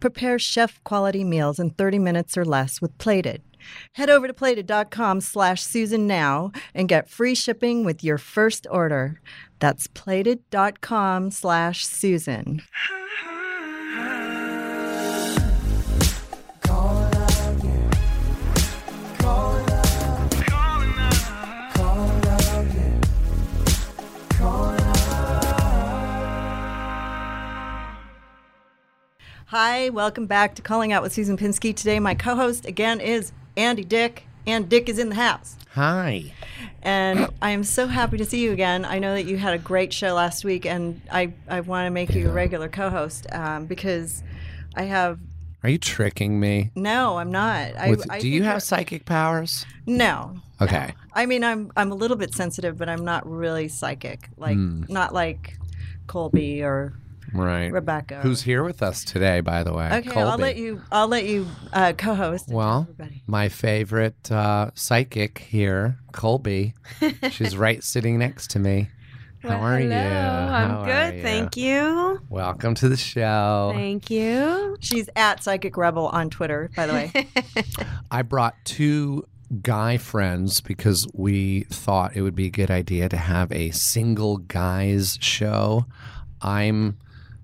Prepare chef quality meals in 30 minutes or less with Plated. Head over to plated.com slash Susan now and get free shipping with your first order. That's plated.com slash Susan. Hi, welcome back to Calling Out with Susan Pinsky. Today, my co host again is Andy Dick, and Dick is in the house. Hi. And I am so happy to see you again. I know that you had a great show last week, and I, I want to make you a regular co host um, because I have. Are you tricking me? No, I'm not. I, With- I do you have psychic powers? No. Okay. I mean, I'm I'm a little bit sensitive, but I'm not really psychic. Like Hmm. not like Colby or Right. Rebecca. Who's here with us today, by the way? Okay, I'll let you. I'll let you uh, co-host. Well, my favorite uh, psychic here, Colby. She's right sitting next to me. How Well, are you? I'm How good, you? thank you. Welcome to the show. Thank you. She's at Psychic Rebel on Twitter, by the way. I brought two guy friends because we thought it would be a good idea to have a single guys show. I'm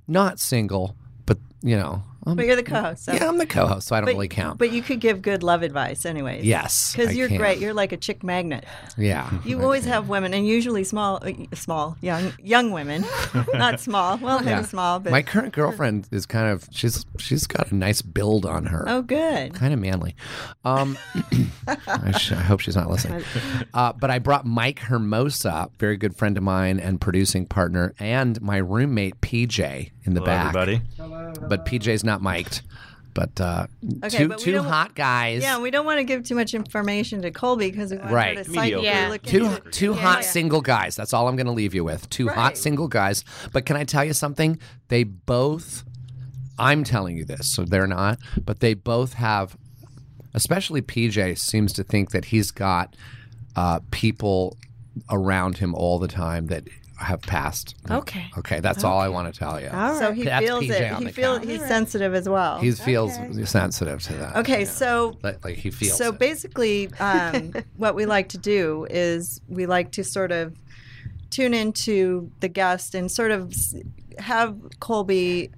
not single, but you know, I'm, but you're the co-host. So. yeah, I'm the co-host, so I don't but, really count. But you could give good love advice, anyways. yes, Because you're can. great. You're like a chick magnet. Yeah, You I always can. have women, and usually small, uh, small, young, young women, not small. Well, maybe small, but My current girlfriend is kind of she's she's got a nice build on her. oh, good. kind of manly. Um, I, sh- I hope she's not listening. Uh, but I brought Mike Hermosa, very good friend of mine and producing partner, and my roommate PJ in the Hello, back. everybody. But PJ's not mic'd. But uh, Okay, two but two hot guys. Yeah, we don't want to give too much information to Colby because we want Right. her to psychically Yeah. look Two into it. two hot single guys. That's all I'm going to leave you with. Two hot single guys. But can I tell you something? They both. I'm telling you this, so they're not. But they both have. Especially PJ seems to think that he's got uh, people around him all the time that have passed. Okay. Okay, that's all I want to tell you. All So he That's feels PJ it. He feels couch. he's sensitive as well. He feels sensitive to that. okay, yeah. so like, like he feels. So it. basically, um, what we like to do is we like to sort of tune into the guest and sort of have Colby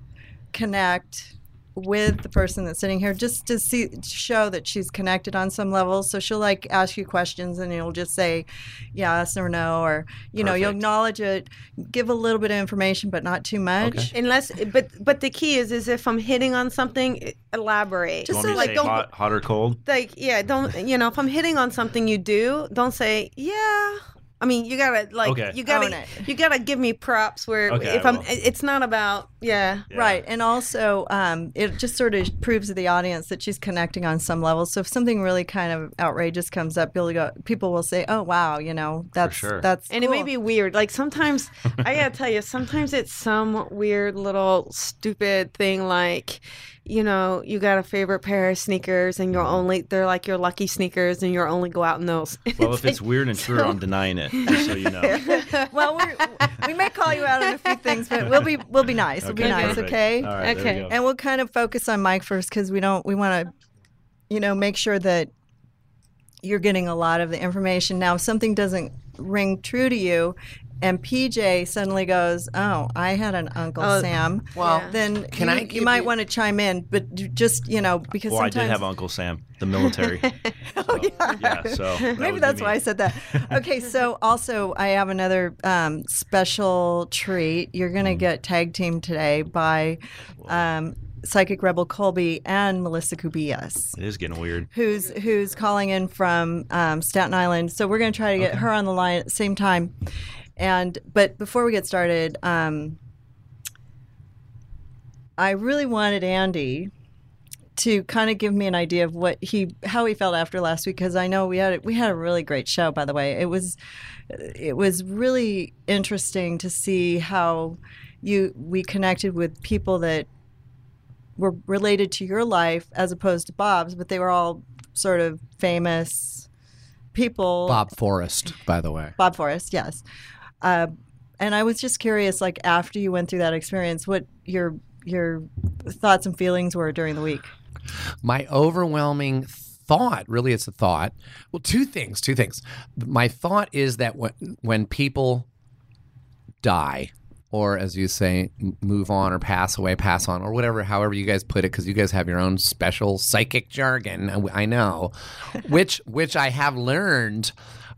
connect with the person that's sitting here just to see to show that she's connected on some level so she'll like ask you questions and you'll just say yes or no or you know you'll acknowledge it give a little bit of information but not too much Unless, but but the key is, is if I'm hitting on something, elaborate. Just You want me to like don't hot, hot or cold? like yeah, don't you know if I'm hitting on something you do, don't say yeah. I mean, you gotta like Okay. you gotta you gotta give me props where Okay, if I I'm it's not about yeah. Yeah. Right. And also, um, it just sort of proves to the audience that she's connecting on some level. So if something really kind of outrageous comes up, you'll go, people will say, oh, wow, you know, that's, sure. that's, And it may be weird. Like sometimes, I gotta tell you, sometimes it's some weird little stupid thing like, you know, you got a favorite pair of sneakers and you're only, they're like your lucky sneakers and you're only go out in those. Well, if it's weird and true, I'm denying it. Just so you know. well, we're, we may call you out on a few things, but we'll be, we'll be nice. We'll be Okay, nice. perfect. Okay. All right, there we Okay. And we'll kind of focus on Mike first because we don't, we want to, you know, make sure that you're getting a lot of the information. Now, if something doesn't ring true to you, and PJ suddenly goes, "Oh, I had an Uncle Oh, Sam." Well, Yeah. then Can you, I you might you- want to chime in, but just you know because Well, I did have Uncle Sam, the military. oh yeah. Yeah. So that Maybe that's why I said that. Okay, so also I have another um, special treat. You're going to Mm. get tag team today by um, Psychic Rebel Colby and Melissa Kubias. It is getting weird. Who's who's calling in from um, Staten Island? So we're going to try to get her on the line at the same time. And but before we get started, um, I really wanted Andy to kind of give me an idea of what he how he felt after last week because I know we had we had a really great show by the way. It was it was really interesting to see how you we connected with people that were related to your life as opposed to Bob's, but they were all sort of famous people. Bob Forrest, by the way. Bob Forrest, yes. Uh, and I was just curious, like after you went through that experience, what your your thoughts and feelings were during the week. My overwhelming thought, really, it's a thought. Well, two things. Two things. My thought is that when when people die, or as you say, move on or pass away, pass on, or whatever, however you guys put it, because you guys have your own special psychic jargon. I- know, which which I have learned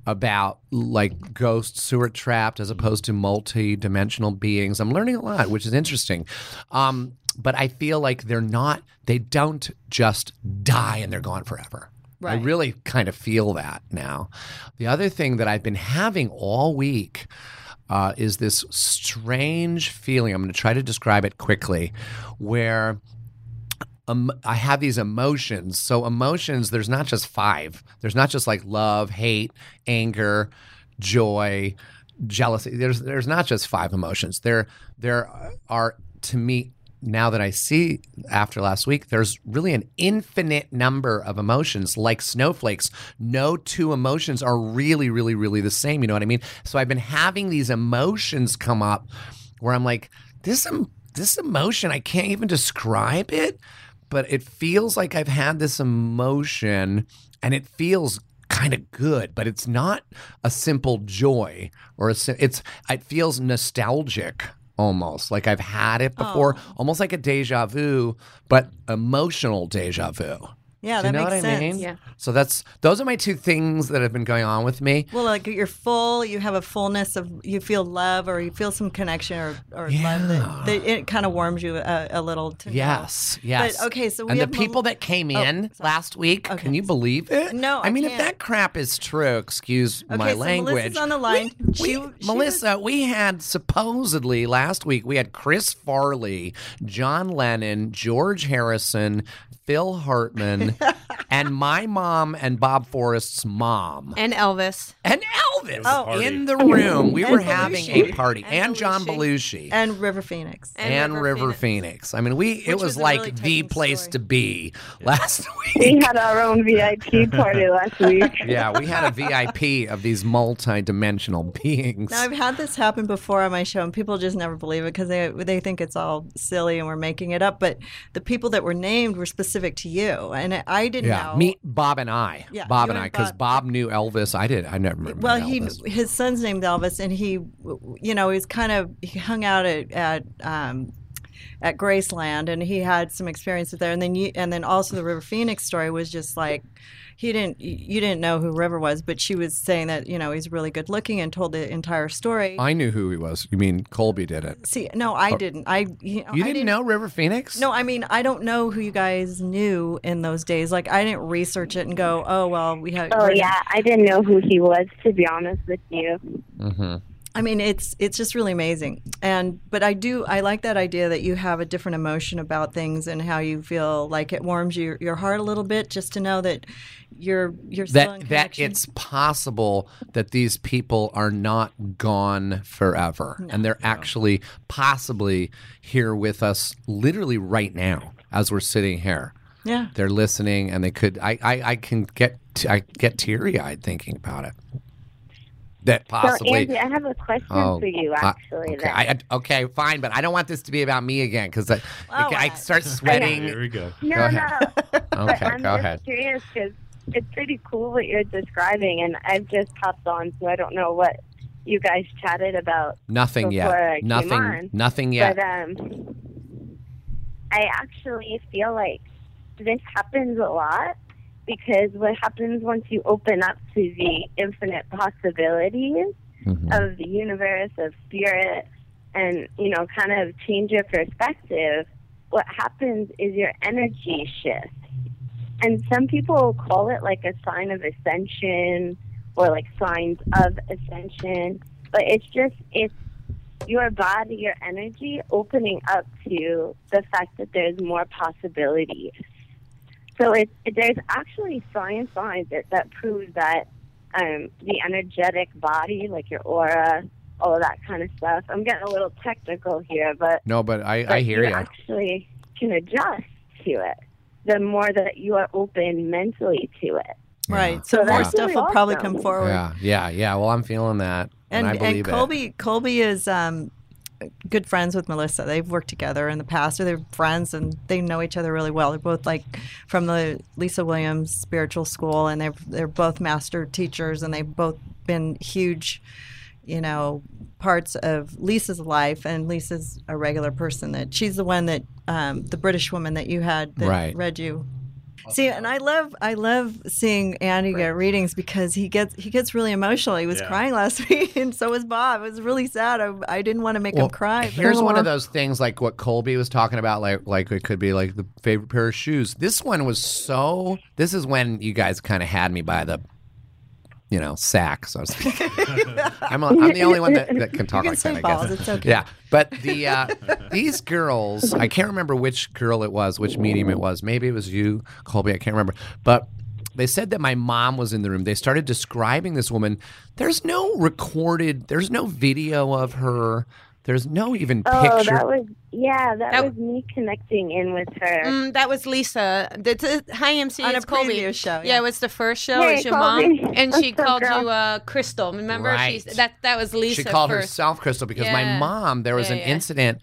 about like ghosts who are trapped as opposed to multi-dimensional beings. I'm learning a lot, which is interesting. Um, but I feel like they're not. They don't just die and they're gone forever. I really kind of feel that now. The other thing that I've been having all week uh, is this strange feeling. I'm going to try to describe it quickly, where um, I have these emotions. So emotions, there's not just five. There's not just like love, hate, anger, joy, jealousy. There's there's not just five emotions. There there are to me now that I see after last week, there's really an infinite number of emotions like snowflakes. No two emotions are really, really, really the same. You know what I mean? So I've been having these emotions come up where I'm like, this this emotion, I can't even describe it, but it feels like I've had this emotion and it feels kind of good, but it's not a simple joy or a it's it feels nostalgic almost like I've had it before, oh. almost like a deja vu, but emotional deja vu. Yeah, Do you that know makes what I sense. mean? Yeah. So that's those are my two things that have been going on with me. Well, like you're full, you have a fullness of, you feel love or you feel some connection or, or love that, that it kind of warms you a, a little to know. Yes, yes. But, okay, so we and the have Mel- people that came Oh, in sorry. last week, Okay. can you believe it? No, I I mean, if can't. that crap is true, excuse Okay, my so language. Melissa's on the line. We- She- we- she Melissa, we had supposedly last week we had Chris Farley, John Lennon, George Harrison, Phil Hartman, and my mom and Bob Forrest's mom. And Elvis. And Elvis Oh. in the room. We And were having a party. And, And John Belushi. Belushi and River Phoenix. And and River River, Phoenix. Phoenix. I mean, we it was, was like really the place story. to be last week. We had our own VIP party last week. yeah, we had a VIP of these multi-dimensional beings. Now I've had this happen before on my show, and people just never believe it because they they think it's all silly and we're making it up. But the people that were named were specific to you, and I didn't yeah, know. meet Bob and I. Yeah, Bob and and I, because Bob- Bob knew Elvis. I did. I never remember. well, he Elvis. his son's named Elvis, and he, you know, he's kind of he hung out at at um, at Graceland, and he had some experiences there. And then you, and then also the River Phoenix story was just like he didn't you didn't know who River was, but she was saying that you know he's really good looking and told the entire story. I knew who he was. You mean Colby did it? See, no, I didn't. I you, know, You I didn't, know River Phoenix? No, I mean I don't know who you guys knew in those days. Like I didn't research it and go, oh well, we had. Oh yeah, I didn't know who he was to be honest with you. Mm-hmm. I mean, it's it's just really amazing, and but I do I like that idea that you have a different emotion about things and how you feel like it warms your, your heart a little bit just to know that you're you're still in That that it's possible that these people are not gone forever, and they're actually possibly here with us, literally right now as we're sitting here. yeah. they're listening and they could i i, I can get t- i get teary-eyed thinking about it that So Andy, I have a question oh for you uh, actually. okay. I, I- okay fine but i don't want this to be about me again because I, Oh, I uh, start sweating Here we go. no, Go ahead. no. But okay I'm go just ahead curious because it's pretty cool what you're describing, and I've just popped on, so I don't know what you guys chatted about. nothing before I yet came nothing on. nothing yet But um, I actually feel like this happens a lot because what happens once you open up to the infinite possibilities Mhm. of the universe, of spirit, and you know, kind of change your perspective, what happens is your energy shifts. And some people call it like a sign of ascension or like signs of ascension, but it's just it's your body, your energy opening up to the fact that there's more possibilities. So it, it there's actually science behind it that proves that um, the energetic body, like your aura, all of that kind of stuff. I'm getting a little technical here, but No, but I, I hear you. actually can adjust to it. The more that you are open mentally to it. Right. So, So more that's stuff really will probably come forward. Yeah, yeah, yeah. Well, I'm feeling that, and, And I and, believe it. Colby Colby is um, good friends with Melissa. They've worked together in the past, or they're friends, and they know each other really well. They're both like from the Lisa Williams Spiritual School, and they're they're both master teachers, and they've both been huge, you know, parts of Lisa's life. And Lisa's a regular person. That she's the one that um, the British woman that you had that Right. read you. See, and I love I love seeing Andy get readings because he gets he gets really emotional. He was Yeah. crying last week, and so was Bob. It was really sad. I, I didn't want to make Well, him cry. Here's one of those things like what Colby was talking about, like like it could be like the favorite pair of shoes. This one was so. This is when you guys kind of had me by the, you know, sack, so to speak. I'm, the only one that, that can talk can like that. I guess. Okay. Yeah, but the uh, these girls, I can't remember which girl it was, which medium it was. Maybe it was you, Colby. I can't remember, but. They said that my mom was in the room. They started describing this woman. There's no recorded, there's no video of her. There's no even Oh, picture. that was yeah, that, That- was me connecting in with her. Mm, that was Lisa. That's uh, hi MC. On a it's Colby. previous show, Yeah. yeah. it was the first show. Hey, it's your Colby. mom, and she What's called girl? you uh, Crystal. Remember? Right. She's, that that was Lisa. she called first. herself Crystal because my mom, there was Yeah, an yeah. incident.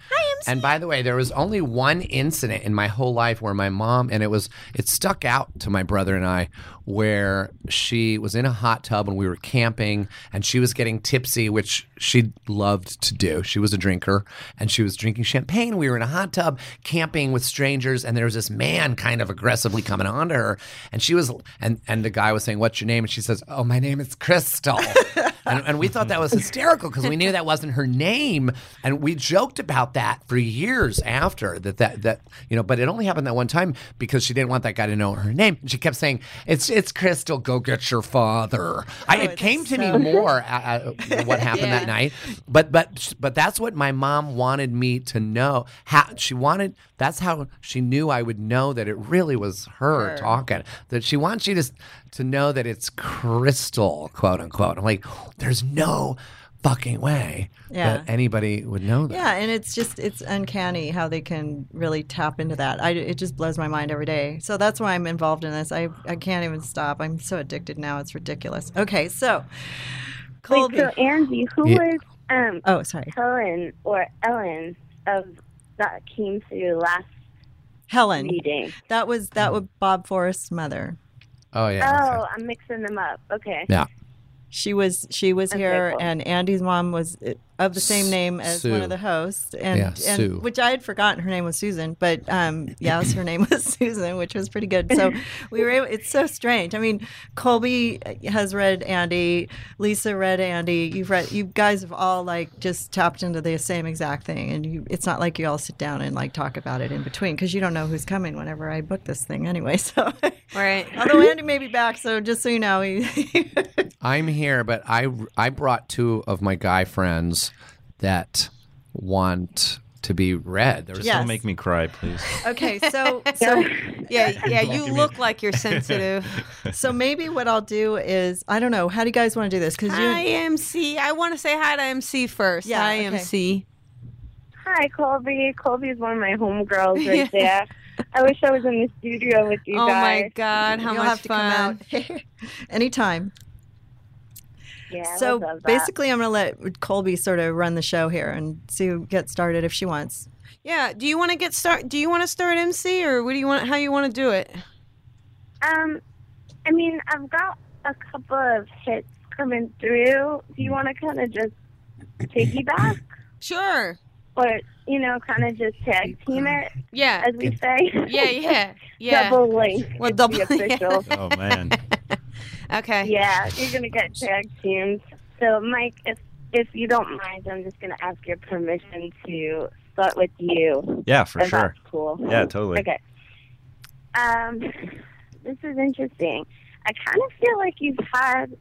And by the way, there was only one incident in my whole life where my mom, and it was, it stuck out to my brother and I, where she was in a hot tub and we were camping and she was getting tipsy, which she loved to do. She was a drinker and she was drinking champagne. We were in a hot tub camping with strangers and there was this man kind of aggressively coming on to her. And she was, and, and the guy was saying, What's your name? And she says, Oh, my name is Crystal. and, and we thought that was hysterical because we knew that wasn't her name. And we joked about that for years after that, that, that, you know, but it only happened that one time because she didn't want that guy to know her name. And she kept saying, It's, it's Crystal, go get your father. I, it came to me so- more uh, uh, what happened that night. But, but, but that's what my mom wanted me to know. How she wanted, that's how she knew I would know that it really was her, Her. talking. That she wants you to, to know that it's Crystal, quote unquote. I'm like, there's no fucking way Yeah. that anybody would know that. Yeah, and it's just it's uncanny how they can really tap into that. I, it just blows my mind every day. So that's why I'm involved in this. I I can't even stop. I'm so addicted now. It's ridiculous. Okay, so Wait, so Angie, who Yeah. was um oh, sorry, Helen or Ellen of that came through last Helen. reading? That was that was Bob Forrest's mother. Oh yeah. Oh, I'm mixing them up. Okay. Yeah. She was she was Okay, here, cool. and Andy's mom was of the same name as one of the hosts, and, Yeah, and Sue. which I had forgotten her name was Susan, but um, yes, her name was Susan, which was pretty good. So we were able. It's so strange. I mean, Colby has read Andy, Lisa read Andy. You've read. You guys have all like just tapped into the same exact thing, and you. It's not like you all sit down and like talk about it in between because you don't know who's coming whenever I book this thing anyway. So. Right. Although Andy may be back, so just so you know, he, I'm here, but I I brought two of my guy friends that want to be read. There's Yes. Don't make me cry, please. Okay, so so Yeah, yeah. You look like you're sensitive. so maybe what I'll do is I don't know. How do you guys want to do this? Because hi, you MC. I want to say hi to MC first. Yeah, hi, okay. MC. Hi, Colby. Colby is one of my homegirls right there. I wish I was in the studio with you Oh guys. Oh my God, how you'll much have to fun! come out anytime. Yeah, so would love that. basically, I'm going to let Colby sort of run the show here and see who gets started if she wants. Yeah. Do you want to get start? Do you want to start MC, or what do you want? How you want to do it? Um, I mean, I've got a couple of hits coming through. Do you want to kind of just piggyback, Sure. or you know, kind of just tag team it, Yeah. as we say? Yeah. Yeah. Yeah. double link. Well, double- the official. Oh man. Okay. yeah, you're gonna get tag teamed. So, Mike, if if you don't mind, I'm just gonna ask your permission to start with you. Yeah, for if sure. That's cool. Yeah, totally. Okay. Um, this is interesting. I kind of feel like you've had,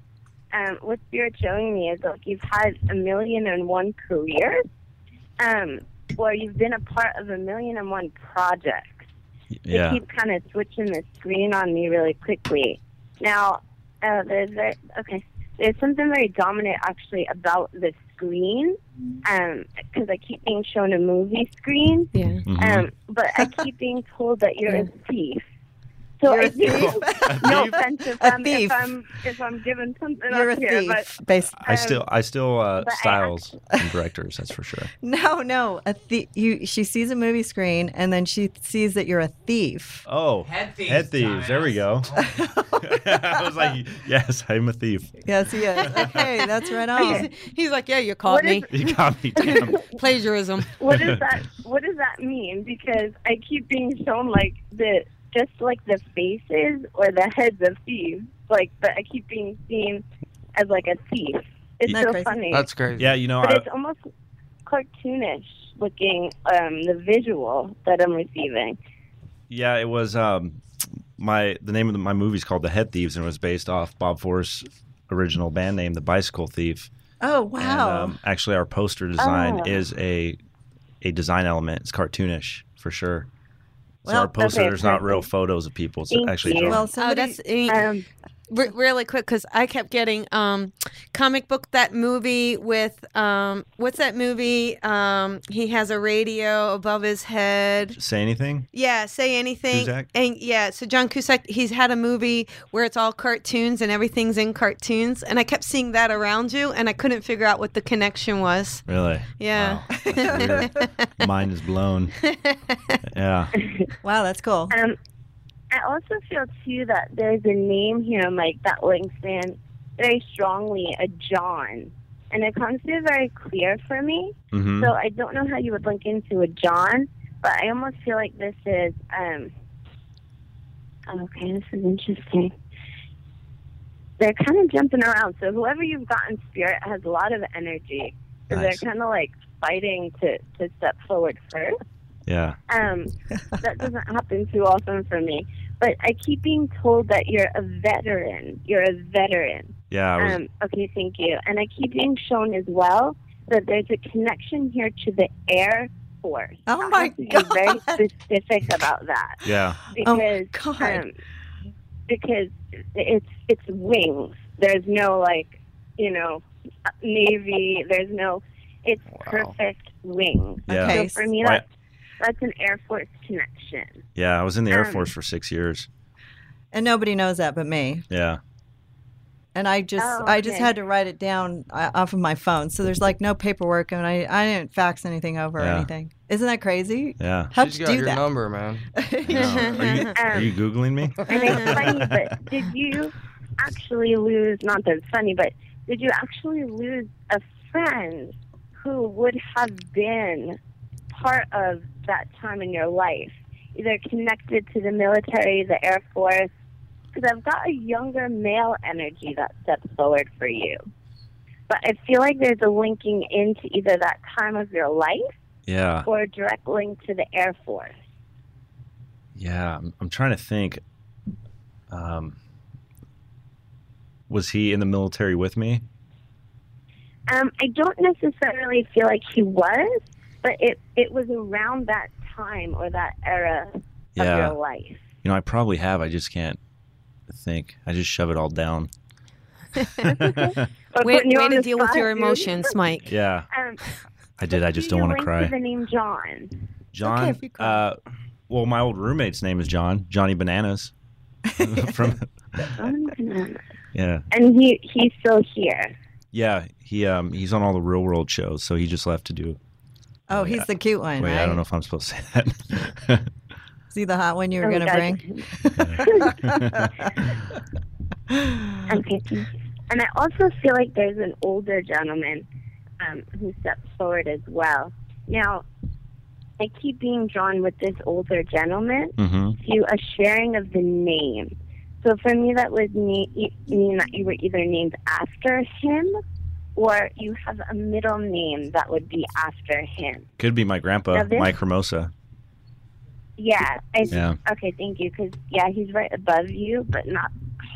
um, what Spirit showing me is like you've had a million and one careers, um, or you've been a part of a million and one projects. Yeah. They keep kind of switching the screen on me really quickly. Now, uh, there's very, okay. There's something very dominant actually about the screen, um, because I keep being shown a movie screen, Yeah. Mhm. um, but I keep being told that you're a thief. So You're I a think, thief? no offense if A I'm, thief. if I'm if I'm giving something You're a up here, but thief. Based. I still, I still uh, but I styles and directors. That's for sure. No, no. A thie- you. She sees a movie screen and then she sees that you're a thief. Oh, Head thieves, Head thieves. There we go. I was like, yes, I'm a thief. Yes, he is. Okay, that's right on. He's like, yeah, you caught What me. is- You got me. Damn. Plagiarism. what does that what does that mean? Because I keep being shown like the just like the faces or the heads of thieves, like but I keep being seen as like a thief. It's Isn't so crazy? funny. That's crazy. Yeah, you know, but I, it's almost cartoonish looking um the visual that I'm receiving. yeah, it was um, my the name of the, my movie is called The Head Thieves, and it was based off Bob Forrest's original band name, The Bicycle Thief. Oh And, wow. um, actually, our poster design Oh. is a a design element. It's cartoonish for sure. So Well, our poster, okay, there's not real photos of people. It's Thank actually you. drawn. well, Oh, somebody. that's Um Re- really quick because I kept getting um, comic book that movie with um, what's that movie? Um, he has a radio above his head. Say anything? Yeah, say anything. Cusack? And yeah, so John Cusack, he's had a movie where it's all cartoons and everything's in cartoons, and I kept seeing that around you, and I couldn't figure out what the connection was. Really? Yeah. Wow. Mind is blown. Yeah. wow, that's cool. um I also feel too that there's a name here, Mike, that links in very strongly a John. And it comes through very clear for me. hmm So I don't know how you would link into a John, but I almost feel like this is um okay, this is interesting. They're kind of jumping around. So whoever you've got in spirit has a lot of energy. So Nice. they're kind of like fighting to, to step forward first. Yeah. Um, that doesn't happen too often for me. But I keep being told that you're a veteran. You're a veteran. Yeah. I was, Um, okay, thank you. And I keep being shown as well that there's a connection here to the Air Force. Oh I my have to be very specific about that yeah. Oh, because God. um, because it's it's wings. There's no like you know navy. There's no. It's perfect wings. Yeah. Okay. So for me, that's that's an Air Force connection. Yeah. I was in the Air Um, Force for six years. And nobody knows that but me. Yeah. And I just, Oh, I just had to write it down uh, off of my phone. So there's like no paperwork, and I, I didn't fax anything over or anything. Isn't that crazy? Yeah. How'd She's you got do your that? number, man. Are you, are you googling me? And it's funny, but did you actually lose? Not that it's funny, but did you actually lose a friend who would have been part of that time in your life, either connected to the military, the Air Force? Because I've got a younger male energy that steps forward for you. But I feel like there's a linking into either that time of your life Yeah. or a direct link to the Air Force. Yeah. I'm, I'm trying to think. Um, was he in the military with me? Um, I don't necessarily feel like he was, but it it was around that time or that era of your life. You know, I probably have. I just can't think. I just shove it all down. Way way to the deal with spot, your dude. emotions, Mike. Yeah. Um, I did. I just do don't want to cry. To the name John. John. if you cry. uh, well, my old roommate's name is John. Johnny Bananas. From John Bananas. yeah, And he he's still here. yeah. He um he's on all the real world shows, so he just left to do. Oh, he's the cute one, Wait, right? I don't know if I'm supposed to say that. Is he the hot one you were Oh, going to gotcha. bring? Okay. thank you. And I also feel like there's an older gentleman um, who steps forward as well. Now, I keep being drawn with this older gentleman hmm to a sharing of the name. So for me, that would mean, mean that you were either named after him or you have a middle name that would be after him. Could be my grandpa, this- Mike Hermosa. Yeah. I, Yeah. Okay, thank you. Because, yeah, he's right above you, but not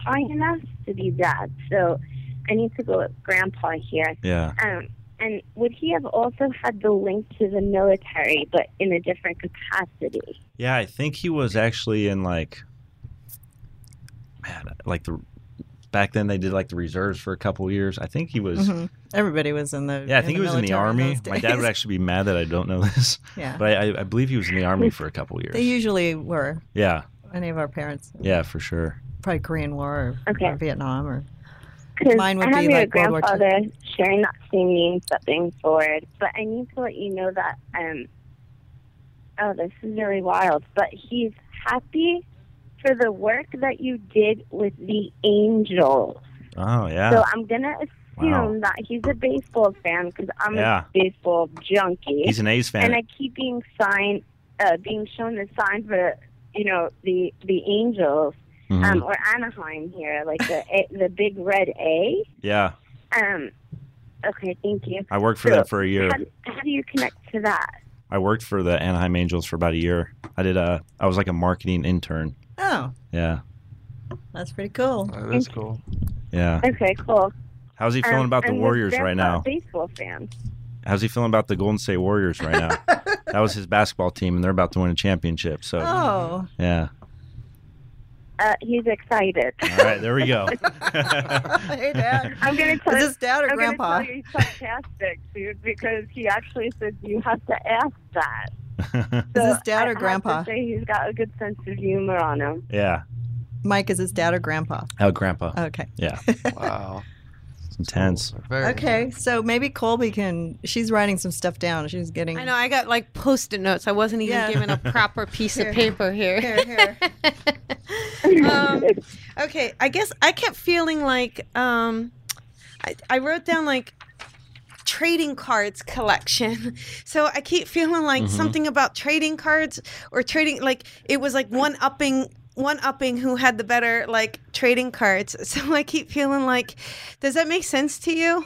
high enough to be dad. So I need to go with grandpa here. Yeah. Um, And would he have also had the link to the military, but in a different capacity? Yeah, I think he was actually in like, man, like the back then they did like the reserves for a couple years. I think he was. Mhm. Everybody was in the. Yeah, I think he was in the army. those My dad would actually be mad that I don't know this, Yeah, but I, I, I believe he was in the army for a couple years. they usually were. yeah, Any of our parents, yeah, for sure. probably Korean War or, Okay. or Vietnam or. Mine would I have be your like World War II. grandfather sharing that same name stepping forward, but I need to let you know that um oh this is really wild, but he's happy for the work that you did with the Angels. Oh yeah. So I'm gonna assume Wow. that he's a baseball fan because I'm Yeah. a baseball junkie, He's an A's fan. and I keep being signed, uh, being shown the sign for you know the the Angels Mhm. um, or Anaheim here, like the A, the big red A. yeah, Um, okay, thank you. I worked for So, them for a year. How, how do you connect to that? I worked for the Anaheim Angels for about a year. I did a. I was like a marketing intern. Oh, Yeah, that's pretty cool. That is cool. yeah. Okay, cool. How's he feeling Um, about the and his Warriors right grandpa now? a Baseball fan. How's he feeling about the Golden State Warriors right now? that was his basketball team, and they're about to win a championship. So Oh, yeah. Uh, he's excited. All right, there we go. hey, Dad. I'm gonna tell Is this Dad or I'm Grandpa? gonna tell you he's sarcastic, dude, because he actually said you have to ask that. Is this Dad I or have to Grandpa? say he's got a good sense of humor on him. yeah. Mike, is his dad or Grandpa? Oh, Grandpa. Okay. Yeah. Wow. It's intense. Very Okay, so maybe Colby can. She's writing some stuff down. She's getting. I know I got like post-it notes. I wasn't even Yeah. given a proper piece Here. of paper here. Here, here. um, okay, I guess I kept feeling like um, I, I wrote down like trading cards collection. So I keep feeling like Mhm. something about trading cards or trading like it was like one upping one upping who had the better like trading cards. So I keep feeling like does that make sense to you?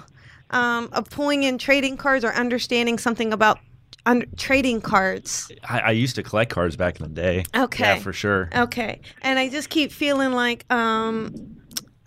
Um, of pulling in trading cards or understanding something about un- trading cards. I, I used to collect cards back in the day. Okay. Yeah, for sure. Okay. And I just keep feeling like um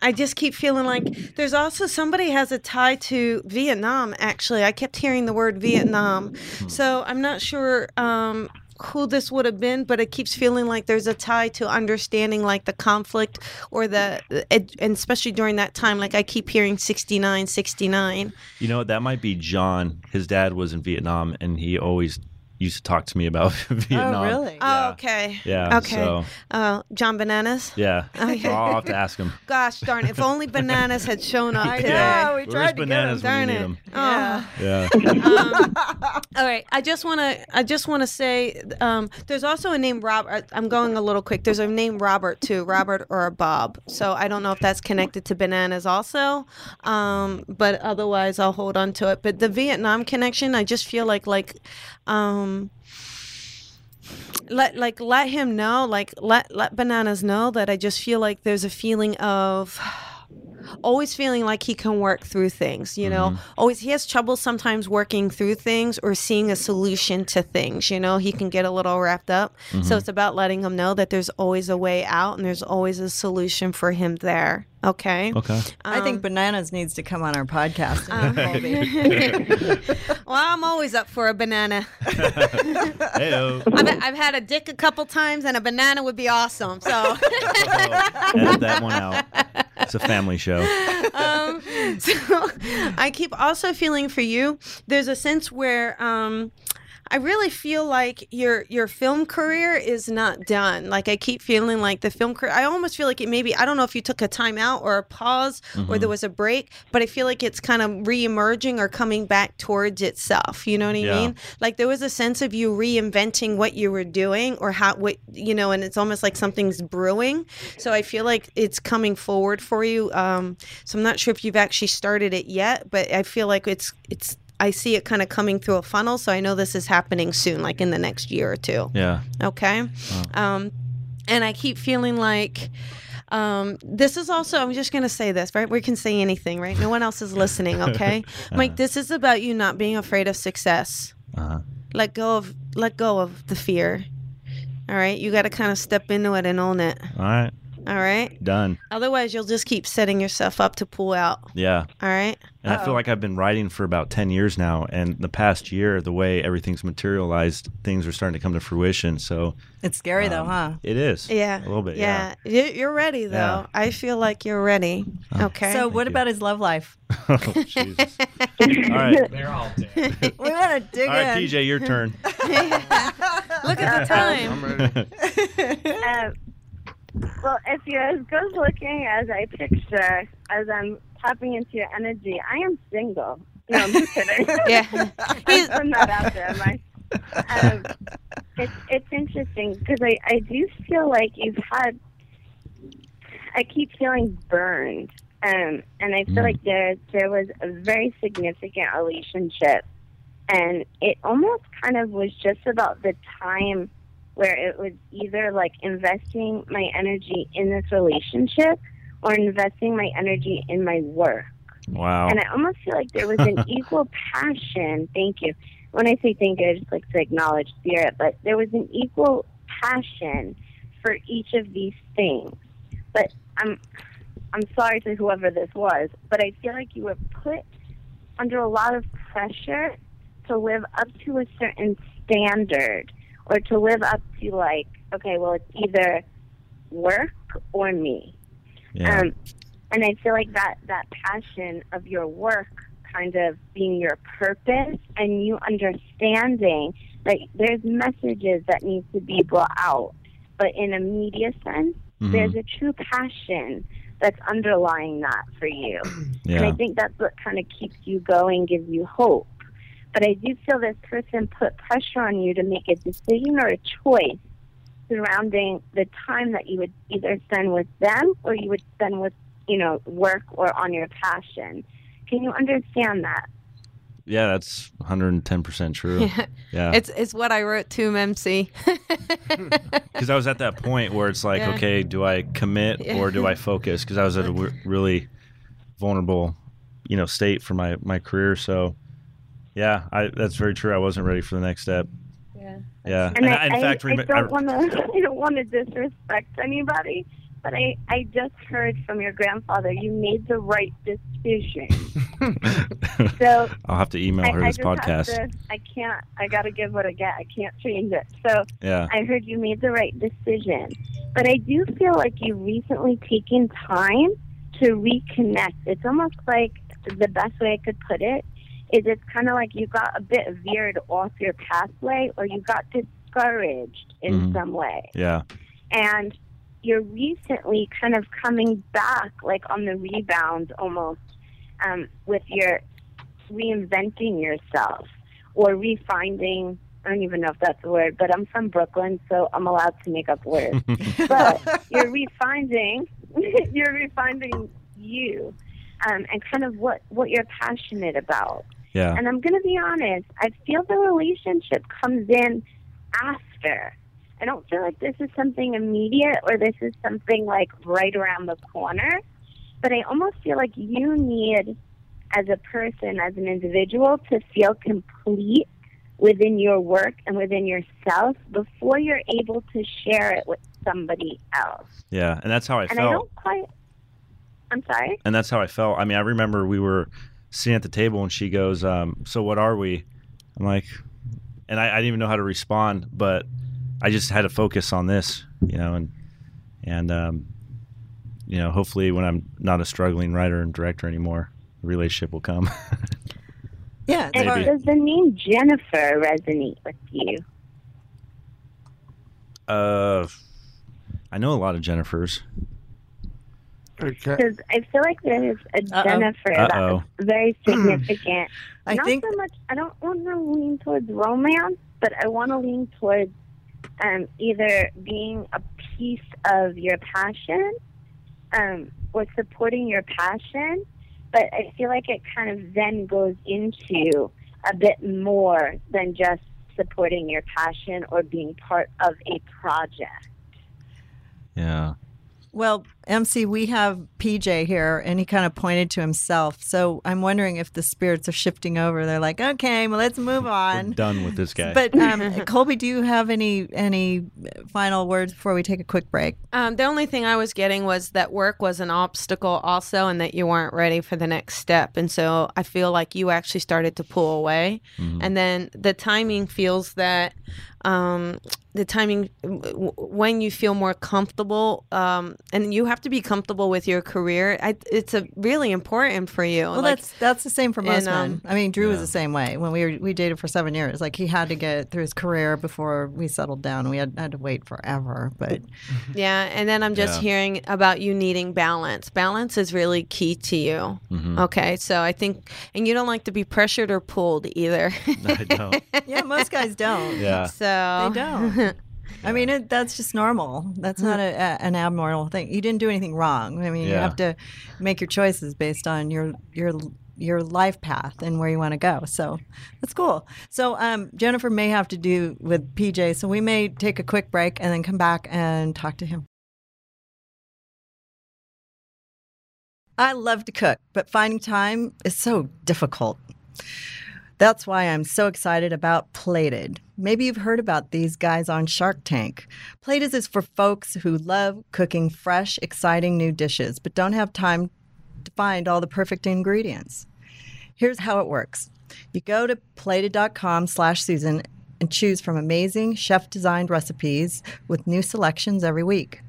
I just keep feeling like there's also somebody has a tie to Vietnam actually. I kept hearing the word Vietnam. So I'm not sure um who this would have been, but it keeps feeling like there's a tie to understanding like the conflict or the, and especially during that time, like I keep hearing 69, 69. You know? That might be John. His dad was in Vietnam, and he always used to talk to me about Vietnam. Oh, really? Yeah. Oh, okay. Yeah. Okay. So, Uh, John Bananas. yeah. Okay. So I'll have to ask him. Gosh darn! If only Bananas had shown up I today. know. We Where's tried to bananas get him. Darn need it. them? Yeah. Yeah. Um, all right. I just want to. I just want to say. Um, there's also a name Robert. I'm going a little quick. There's a name Robert too. Robert or a Bob. So I don't know if that's connected to bananas also. Um, but otherwise, I'll hold on to it. But the Vietnam connection, I just feel like like. Um, Um, let like let him know like let let bananas know that i just feel like there's a feeling of always feeling like he can work through things you know? Mm-hmm. Always he has trouble sometimes working through things or seeing a solution to things you know? He can get a little wrapped up. So mm-hmm. it's about letting him know that there's always a way out and there's always a solution for him there okay Okay. I think Um, Bananas needs to come on our podcast. Um, well i'm always up for a banana Heyo. I've, I've had a dick a couple times and a banana would be awesome so Edit that one out. It's a family show. um, so I keep also feeling for you. There's a sense where um, I really feel like your your film career is not done. Like I keep feeling like the film career. I almost feel like it maybe I don't know if you took a time out or a pause or there was a break, but I feel like it's kind of reemerging or coming back towards itself. You know what I Yeah. mean? Like there was a sense of you reinventing what you were doing or how what you know, and it's almost like something's brewing. So I feel like it's coming forward for you. Um, so I'm not sure if you've actually started it yet, but I feel like it's it's. I see it kind of coming through a funnel, so I know this is happening soon, like in the next year or two. Yeah. Okay. Um, and I keep feeling like um, this is also, I'm just going to say this, right? We can say anything, right? No one else is listening, okay? Mike, this is about you not being afraid of success. Uh-huh. Let go of, let go of the fear. All right. You got to kind of step into it and own it. All right. All right. Done. Otherwise, you'll just keep setting yourself up to pull out. Yeah. All right. And I feel like I've been writing for about 10 years now. And the past year, the way everything's materialized, things are starting to come to fruition. So It's scary though, um, huh? it is. Yeah. A little bit. Yeah. Yeah. You- You're ready, though. Yeah. I feel like you're ready. Okay. So, what you. about his love life? oh, Jesus. All right. They're all dead. We want to dig All right, in. PJ, your turn. look at the time. Um, well, if you're as good looking as I picture, as I'm tapping into your energy, I am single. No, I'm just kidding. Yeah. I'm, I'm not out there, am I? Um, it's it's interesting because I I do feel like you've had. I keep feeling burned, um, and I feel Mm. like there there was a very significant relationship, and it almost kind of was just about the time where it was either like investing my energy in this relationship or investing my energy in my work. Wow. And I almost feel like there was an equal passion. Thank you. When I say thank you, I just like to acknowledge spirit, but there was an equal passion for each of these things. But I'm I'm sorry to whoever this was, but I feel like you were put under a lot of pressure to live up to a certain standard or to live up to like, okay, well it's either work or me. yeah. Um, and I feel like that that passion of your work kind of being your purpose and you understanding that there's messages that need to be brought out, but in a media sense, Mhm. there's a true passion that's underlying that for you. And I think that's what kind of keeps you going, gives you hope. But I do feel this person put pressure on you to make a decision or a choice surrounding the time that you would either spend with them or you would spend with, you know, work or on your passion. Can you understand that? Yeah, that's 110% true. Yeah. Yeah. It's it's what I wrote to him, MC. Because I was at that point where it's like, Yeah. okay, do I commit Yeah. or do I focus? Because I was at a w- really vulnerable, you know, state for my my career. So, yeah, I, that's very true. I wasn't ready for the next step. Yeah. Yeah, And, and, I, I, in I, fact, I rem- don't want to. I don't want to disrespect anybody, but I, I just heard from your grandfather you made the right decision. So I'll have to email I, her I this just podcast. To, I can't. I got to give what I get. I can't change it. So Yeah, I heard you made the right decision, but I do feel like you've recently taken time to reconnect. It's almost like the best way I could put it is it's kind of like you got a bit veered off your pathway, or you got discouraged in Mhm. some way yeah, and you're recently kind of coming back like on the rebound almost um, with your reinventing yourself or refinding I don't even know if that's a word, but I'm from Brooklyn, so I'm allowed to make up words. but you're refinding you're refinding you um, and kind of what, what you're passionate about. yeah, And I'm going to be honest, I feel the relationship comes in after. I don't feel like this is something immediate or this is something like right around the corner, but I almost feel like you need, as a person, as an individual, to feel complete within your work and within yourself before you're able to share it with somebody else. yeah, and that's how I And I felt. don't quite. I'm sorry? and that's how I felt. I mean, I remember we were sitting at the table and she goes, um, "So what are we?" I'm like, and I, I didn't even know how to respond, but I just had to focus on this, you know, and and um, you know, hopefully, when I'm not a struggling writer and director anymore, the relationship will come. Yeah, And Maybe. does the name Jennifer resonate with you? uh, I know a lot of Jennifers. Okay. Because I feel like there's a Uh-oh. Jennifer Uh-oh. that's very significant. I Not think so much. I don't want to lean towards romance, but I want to lean towards um, either being a piece of your passion um, or supporting your passion. But I feel like it kind of then goes into a bit more than just supporting your passion or being part of a project. Yeah. Well, MC, we have PJ here, and he kind of pointed to himself. So I'm wondering if the spirits are shifting over. They're like, okay, well, let's move We're on. done with this guy. But um, Colby, do you have any any final words before we take a quick break? Um, the only thing I was getting was that work was an obstacle also, and that you weren't ready for the next step. And so I feel like you actually started to pull away. And then the timing feels that um, the timing w- when you feel more comfortable, um, and you have to be comfortable with your career. I, it's a really important for you. Well, Like, that's that's the same for most and, um, men. I mean, Drew was the same way. When we were we dated for seven years, like he had to get through his career before we settled down. We had had to wait forever. But Yeah, and then I'm just Yeah. hearing about you needing balance. Balance is really key to you. Mm-hmm. Okay, so I think, and you don't like to be pressured or pulled either. I don't. yeah, most guys don't. Yeah. so They don't. I mean, it, that's just normal. That's not a, a, an abnormal thing. You didn't do anything wrong. I mean, you have to make your choices based on your your your life path and where you want to go. So that's cool. So um, Jennifer may have to do with PJ. So we may take a quick break and then come back and talk to him. I love to cook, but finding time is so difficult. That's why I'm so excited about Plated. Maybe you've heard about these guys on Shark Tank. Plated is for folks who love cooking fresh, exciting new dishes, but don't have time to find all the perfect ingredients. Here's how it works. You go to plated.com slash Susan and choose from amazing chef-designed recipes with new selections every week.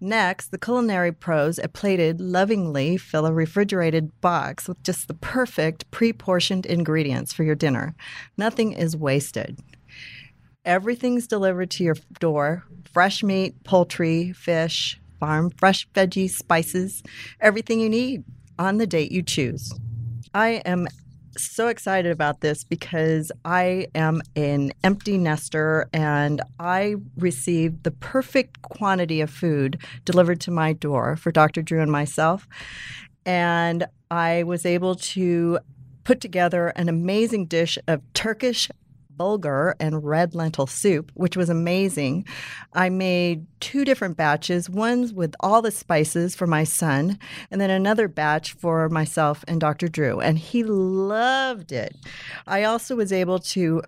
Next, the culinary pros at Plated lovingly fill a refrigerated box with just the perfect pre portioned ingredients for your dinner. Nothing is wasted. Everything's delivered to your door fresh meat, poultry, fish, farm fresh veggies, spices, everything you need on the date you choose. I am so excited about this because I am an empty nester and I received the perfect quantity of food delivered to my door for Dr. Drew and myself. And I was able to put together an amazing dish of Turkish bulgur and red lentil soup, which was amazing. I made two different batches, one with all the spices for my son, and then another batch for myself and Dr. Drew, and he loved it. I also was able to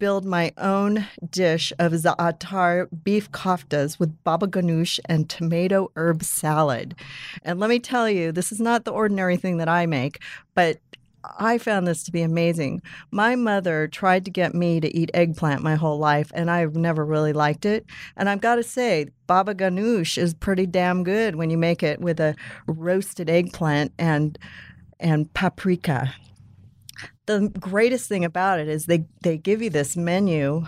build my own dish of za'atar beef koftas with baba ganoush and tomato herb salad. And let me tell you, this is not the ordinary thing that I make, but I found this to be amazing. My mother tried to get me to eat eggplant my whole life, and I've never really liked it. And I've got to say, baba ganoush is pretty damn good when you make it with a roasted eggplant and and paprika. The greatest thing about it is they they give you this menu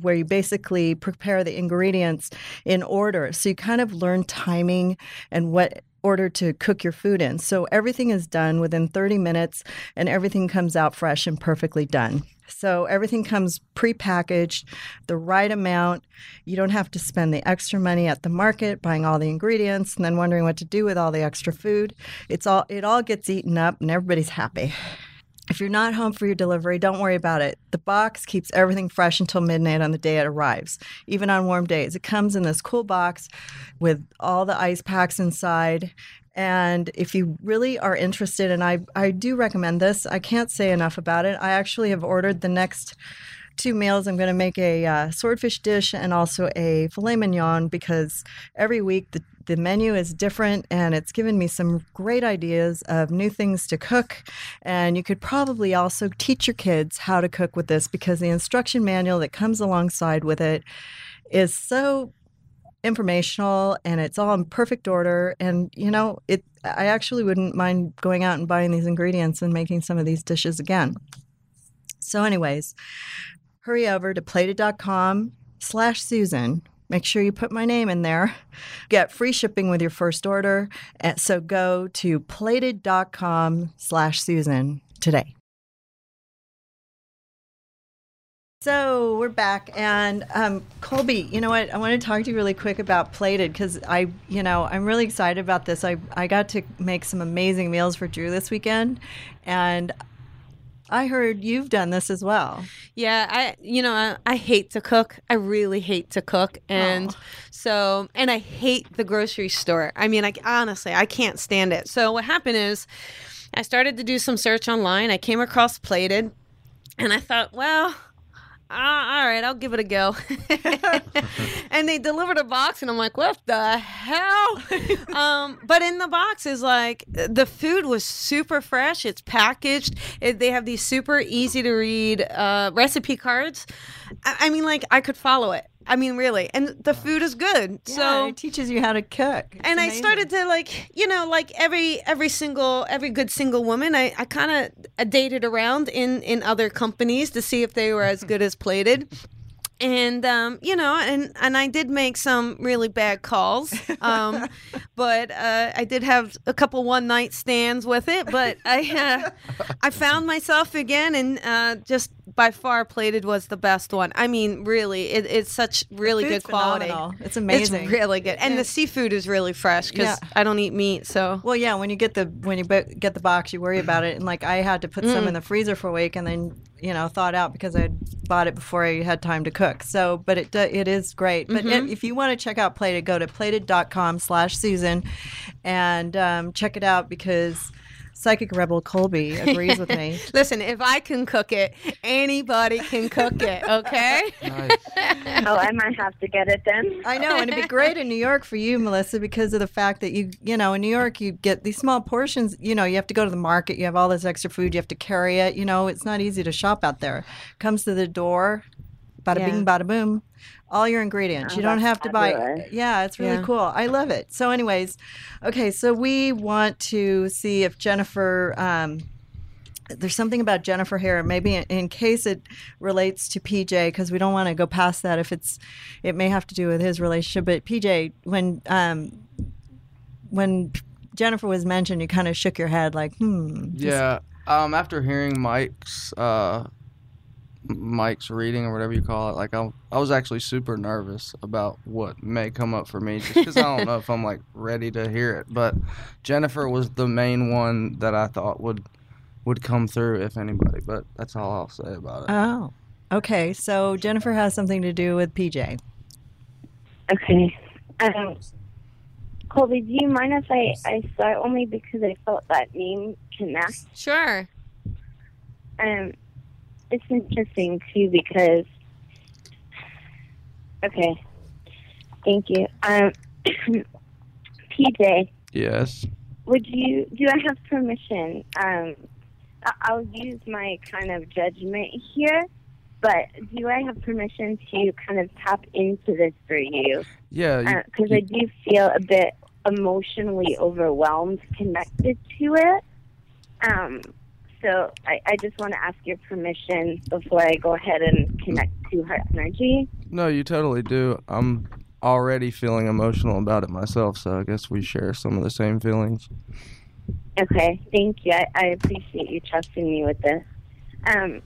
where you basically prepare the ingredients in order. So you kind of learn timing and what order to cook your food in. So everything is done within 30 minutes and everything comes out fresh and perfectly done. So everything comes prepackaged, the right amount. You don't have to spend the extra money at the market buying all the ingredients and then wondering what to do with all the extra food. It's all it all gets eaten up and everybody's happy. If you're not home for your delivery, don't worry about it. The box keeps everything fresh until midnight on the day it arrives, even on warm days. It comes in this cool box with all the ice packs inside. And if you really are interested, and I, I do recommend this, I can't say enough about it. I actually have ordered the next two meals. I'm going to make a uh, swordfish dish and also a filet mignon because every week the, the menu is different and it's given me some great ideas of new things to cook. And you could probably also teach your kids how to cook with this because the instruction manual that comes alongside with it is so informational and it's all in perfect order and you know it i actually wouldn't mind going out and buying these ingredients and making some of these dishes again so anyways hurry over to plated.com slash susan make sure you put my name in there. Get free shipping with your first order. So go to plated.com slash susan today. So we're back, and um, Colby, you know what? I want to talk to you really quick about plated because I, you know, I'm really excited about this. I I got to make some amazing meals for Drew this weekend, and I heard you've done this as well. Yeah, I you know I, I hate to cook. I really hate to cook, and Aw. so and I hate the grocery store. I mean, I honestly I can't stand it. So what happened is, I started to do some search online. I came across Plated, and I thought, well. Ah, all right, I'll give it a go. and they delivered a box, and I'm like, what the hell? um, but in the box is like the food was super fresh. It's packaged. It, they have these super easy to read uh, recipe cards. I, I mean, like I could follow it. I mean, really, and the food is good. Yeah, so it teaches you how to cook. It's and I started to like, you know, like every every single every good single woman, I, I kind of dated around in in other companies to see if they were as good as plated. And um, you know, and and I did make some really bad calls, um, but uh, I did have a couple one night stands with it. But I uh, I found myself again, and uh, just by far plated was the best one. I mean, really, it, it's such really good quality. phenomenal. It's amazing. It's really good, and the seafood is really fresh because Yeah. I don't eat meat. So Well, yeah, when you get the when you get the box, you worry about it, and like I had to put some Mm. in the freezer for a week, and then you know thawed out because I bought it before I had time to cook. So, but it do- it is great. But Mm-hmm. it, if you want to check out Plated, go to plated.com/susan and um, check it out because Psychic Rebel Colby agrees with me. listen, if I can cook it, anybody can cook it. Okay. Oh, I might have to get it then. I know, and it'd be great in New York for you, Melissa, because of the fact that you, you know, in New York, you get these small portions. You know, you have to go to the market. You have all this extra food. You have to carry it. You know, it's not easy to shop out there. Comes to the door, bada Yeah. bing, bada boom, all your ingredients. Oh, you don't have to buy. Yeah, it's really Yeah. cool. I love it. So, anyways, okay, so we want to see if Jennifer. Um, there's something about Jennifer here, maybe in, in case it relates to PJ, because we don't want to go past that. If it's, it may have to do with his relationship. But PJ, when um, when Jennifer was mentioned, you kind of shook your head, like, hmm. Yeah. Um, after hearing Mike's uh, Mike's reading or whatever you call it, like I, I was actually super nervous about what may come up for me, just because I don't know if I'm like ready to hear it. But Jennifer was the main one that I thought would would come through if anybody. But that's all I'll say about it. Oh, okay. So Jennifer has something to do with PJ. Okay. Um, Colby, do you mind if I, I start only because I felt that name connect? Sure. Um, it's interesting too because. Okay. Thank you. Um, PJ, yes. would you? Do I have permission? Um, I'll use my kind of judgment here, but do I have permission to kind of tap into this for you? Yeah. because Uh, I do feel a bit emotionally overwhelmed connected to it. Um, so I, I just want to ask your permission before I go ahead and connect to her energy. no, you totally do. I'm already feeling emotional about it myself, so I guess we share some of the same feelings. Okay, thank you. I, I appreciate you trusting me with this. Um,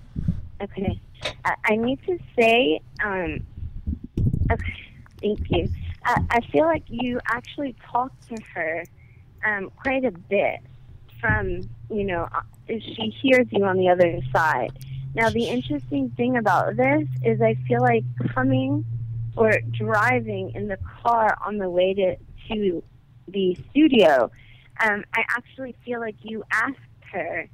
okay, I, I need to say, um, okay, thank you. I, I feel like you actually talked to her um, quite a bit from, you know, uh, she hears you on the other side. Now, the interesting thing about this is I feel like coming or driving in the car on the way to, to the studio, um, I actually feel like you asked her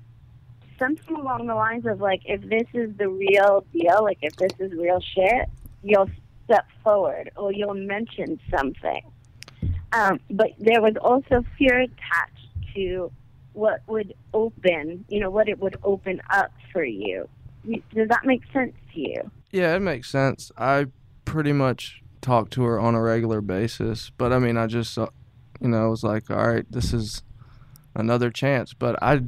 something along the lines of like, if this is the real deal, like if this is real shit, you'll step forward or you'll mention something. Um, but there was also fear attached to what would open, you know, what it would open up for you. Does that make sense to you? Yeah, it makes sense. I pretty much talk to her on a regular basis, but I mean, I just, uh, you know, was like, all right, this is another chance. But I,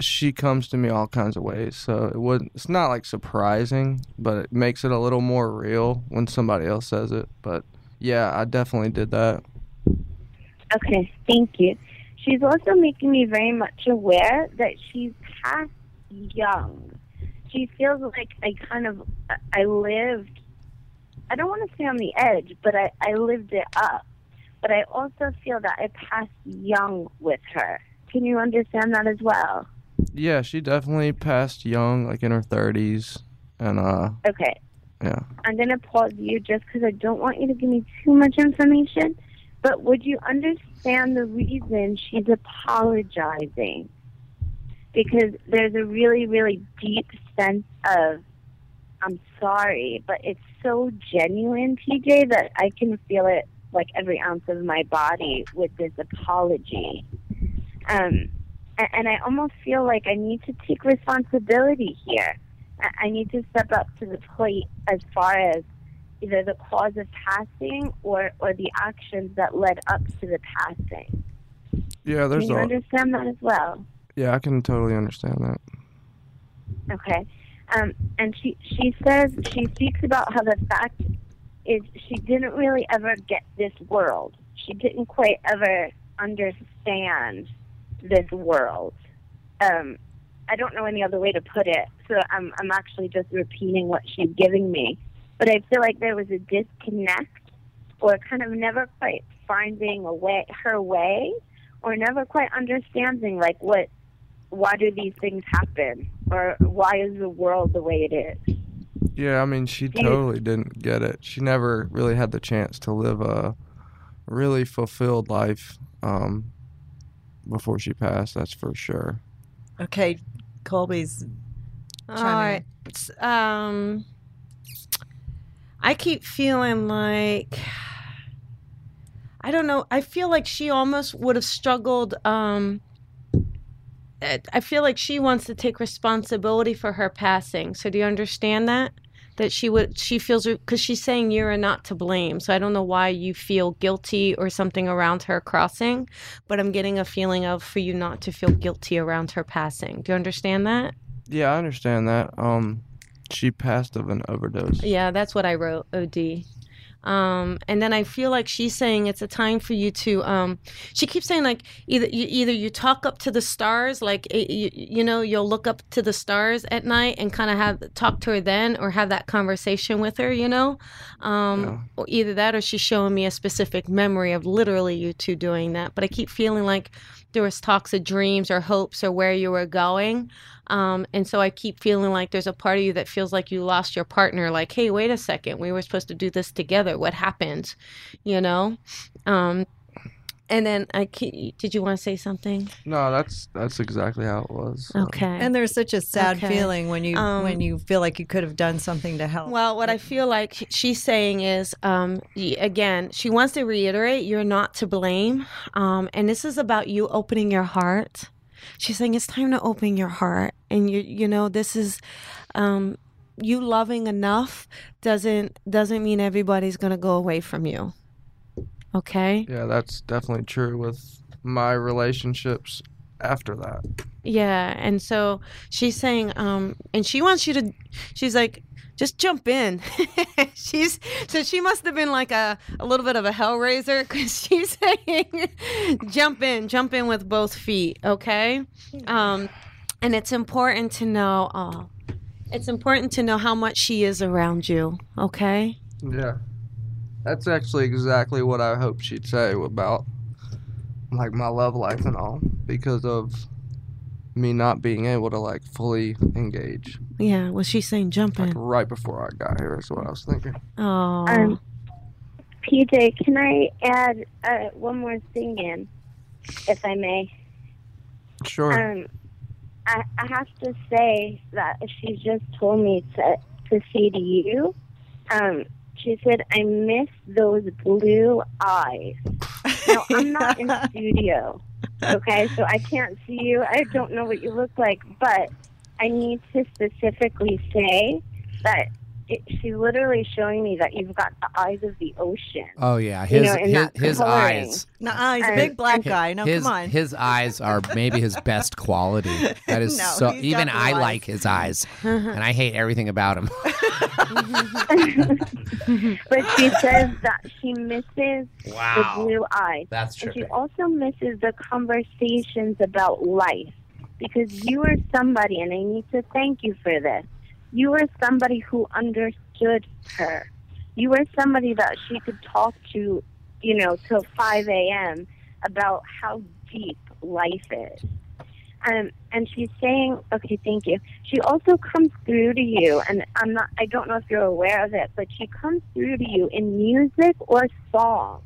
she comes to me all kinds of ways, so it wouldn't. It's not like surprising, but it makes it a little more real when somebody else says it. But yeah, I definitely did that. Okay, thank you. She's also making me very much aware that she's past young. She feels like I kind of I lived I don't want to say on the edge, but I, I lived it up. But I also feel that I passed young with her. Can you understand that as well? Yeah, she definitely passed young, like in her 30s, and uh, Okay. yeah. I'm going to pause you just because I don't want you to give me too much information. But would you understand the reason she's apologizing? Because there's a really, really deep sense of, I'm sorry, but it's so genuine, TJ, that I can feel it like every ounce of my body with this apology. Um, and, and I almost feel like I need to take responsibility here. I- I need to step up to the plate as far as either the cause of passing or, or the actions that led up to the passing. Yeah, there's. Can you a. understand that as well? Yeah, I can totally understand that. Okay. Um, and she she says she speaks about how the fact is she didn't really ever get this world. She didn't quite ever understand this world. Um, I don't know any other way to put it, so I'm I'm actually just repeating what she's giving me. But I feel like there was a disconnect, or kind of never quite finding a way her way, or never quite understanding like what why do these things happen or why is the world the way it is Yeah, I mean, she totally didn't get it. She never really had the chance to live a really fulfilled life um, before she passed. That's for sure. Okay, Colby's. All Chime in. right. S- Um, I keep feeling like I don't know. I feel like she almost would have struggled. Um, I I feel like she wants to take responsibility for her passing. So do you understand that? That she would, she feels because she's saying you're not to blame. So I don't know why you feel guilty or something around her crossing, but I'm getting a feeling of for you not to feel guilty around her passing. Do you understand that? Yeah, I understand that. Um, she passed of an overdose. Yeah, that's what I wrote. OD. Um, and then I feel like she's saying it's a time for you to. Um, she keeps saying like either you, either you talk up to the stars, like it, you, you know you'll look up to the stars at night and kind of have talk to her then, or have that conversation with her. You know, um, Yeah. or either that or she's showing me a specific memory of literally you two doing that. But I keep feeling like there was talks of dreams or hopes or where you were going. Um, and so I keep feeling like there's a part of you that feels like you lost your partner. Like, hey, wait a second, we were supposed to do this together. What happened? You know. Um, and then I did you want to say something? No, that's that's exactly how it was. so. Okay. And there's such a sad Okay. feeling when you Um, when you feel like you could have done something to help. Well, what I feel like she's saying is, um, again, she wants to reiterate you're not to blame. Um, and this is about you opening your heart. She's saying it's time to open your heart. And you, you know, this is, um, you loving enough doesn't doesn't mean everybody's gonna go away from you. Okay. Yeah, that's definitely true with my relationships after that. Yeah, and so she's saying, um, and she wants you to. She's like, just jump in. she's so she must have been like a a little bit of a hellraiser because she's saying, jump in, jump in with both feet, okay? Um, and it's important to know. Oh, it's important to know how much she is around you, okay? Yeah. That's actually exactly what I hoped she'd say about like my love life and all because of me not being able to like fully engage. Yeah. Was she saying jumping? Like right before I got here is what I was thinking. Oh. Um, PJ, can I add uh, one more thing in, if I may? Sure. Um, I, I have to say that she just told me to to say to you. Um, she said, "I miss those blue eyes." Now I'm not in studio, okay, so I can't see you. I don't know what you look like, but I need to specifically say that it, she's literally showing me that you've got the eyes of the ocean. Oh yeah, You his know, in his, his coloring. eyes. Nah, he's a big black and- guy. No, his, come on. his eyes are maybe his best quality. That is No, so. Even I eyes. like his eyes, and I hate everything about him. but she says that she misses the blue eyes. that's And she also misses the conversations about life because you are somebody, and I need to thank you for this. You were somebody who understood her. You were somebody that she could talk to, you know, till 5 a.m. about how deep life is. Um, and she's saying, okay, thank you. She also comes through to you, and I'm not, I don't know if you're aware of it, but she comes through to you in music or song.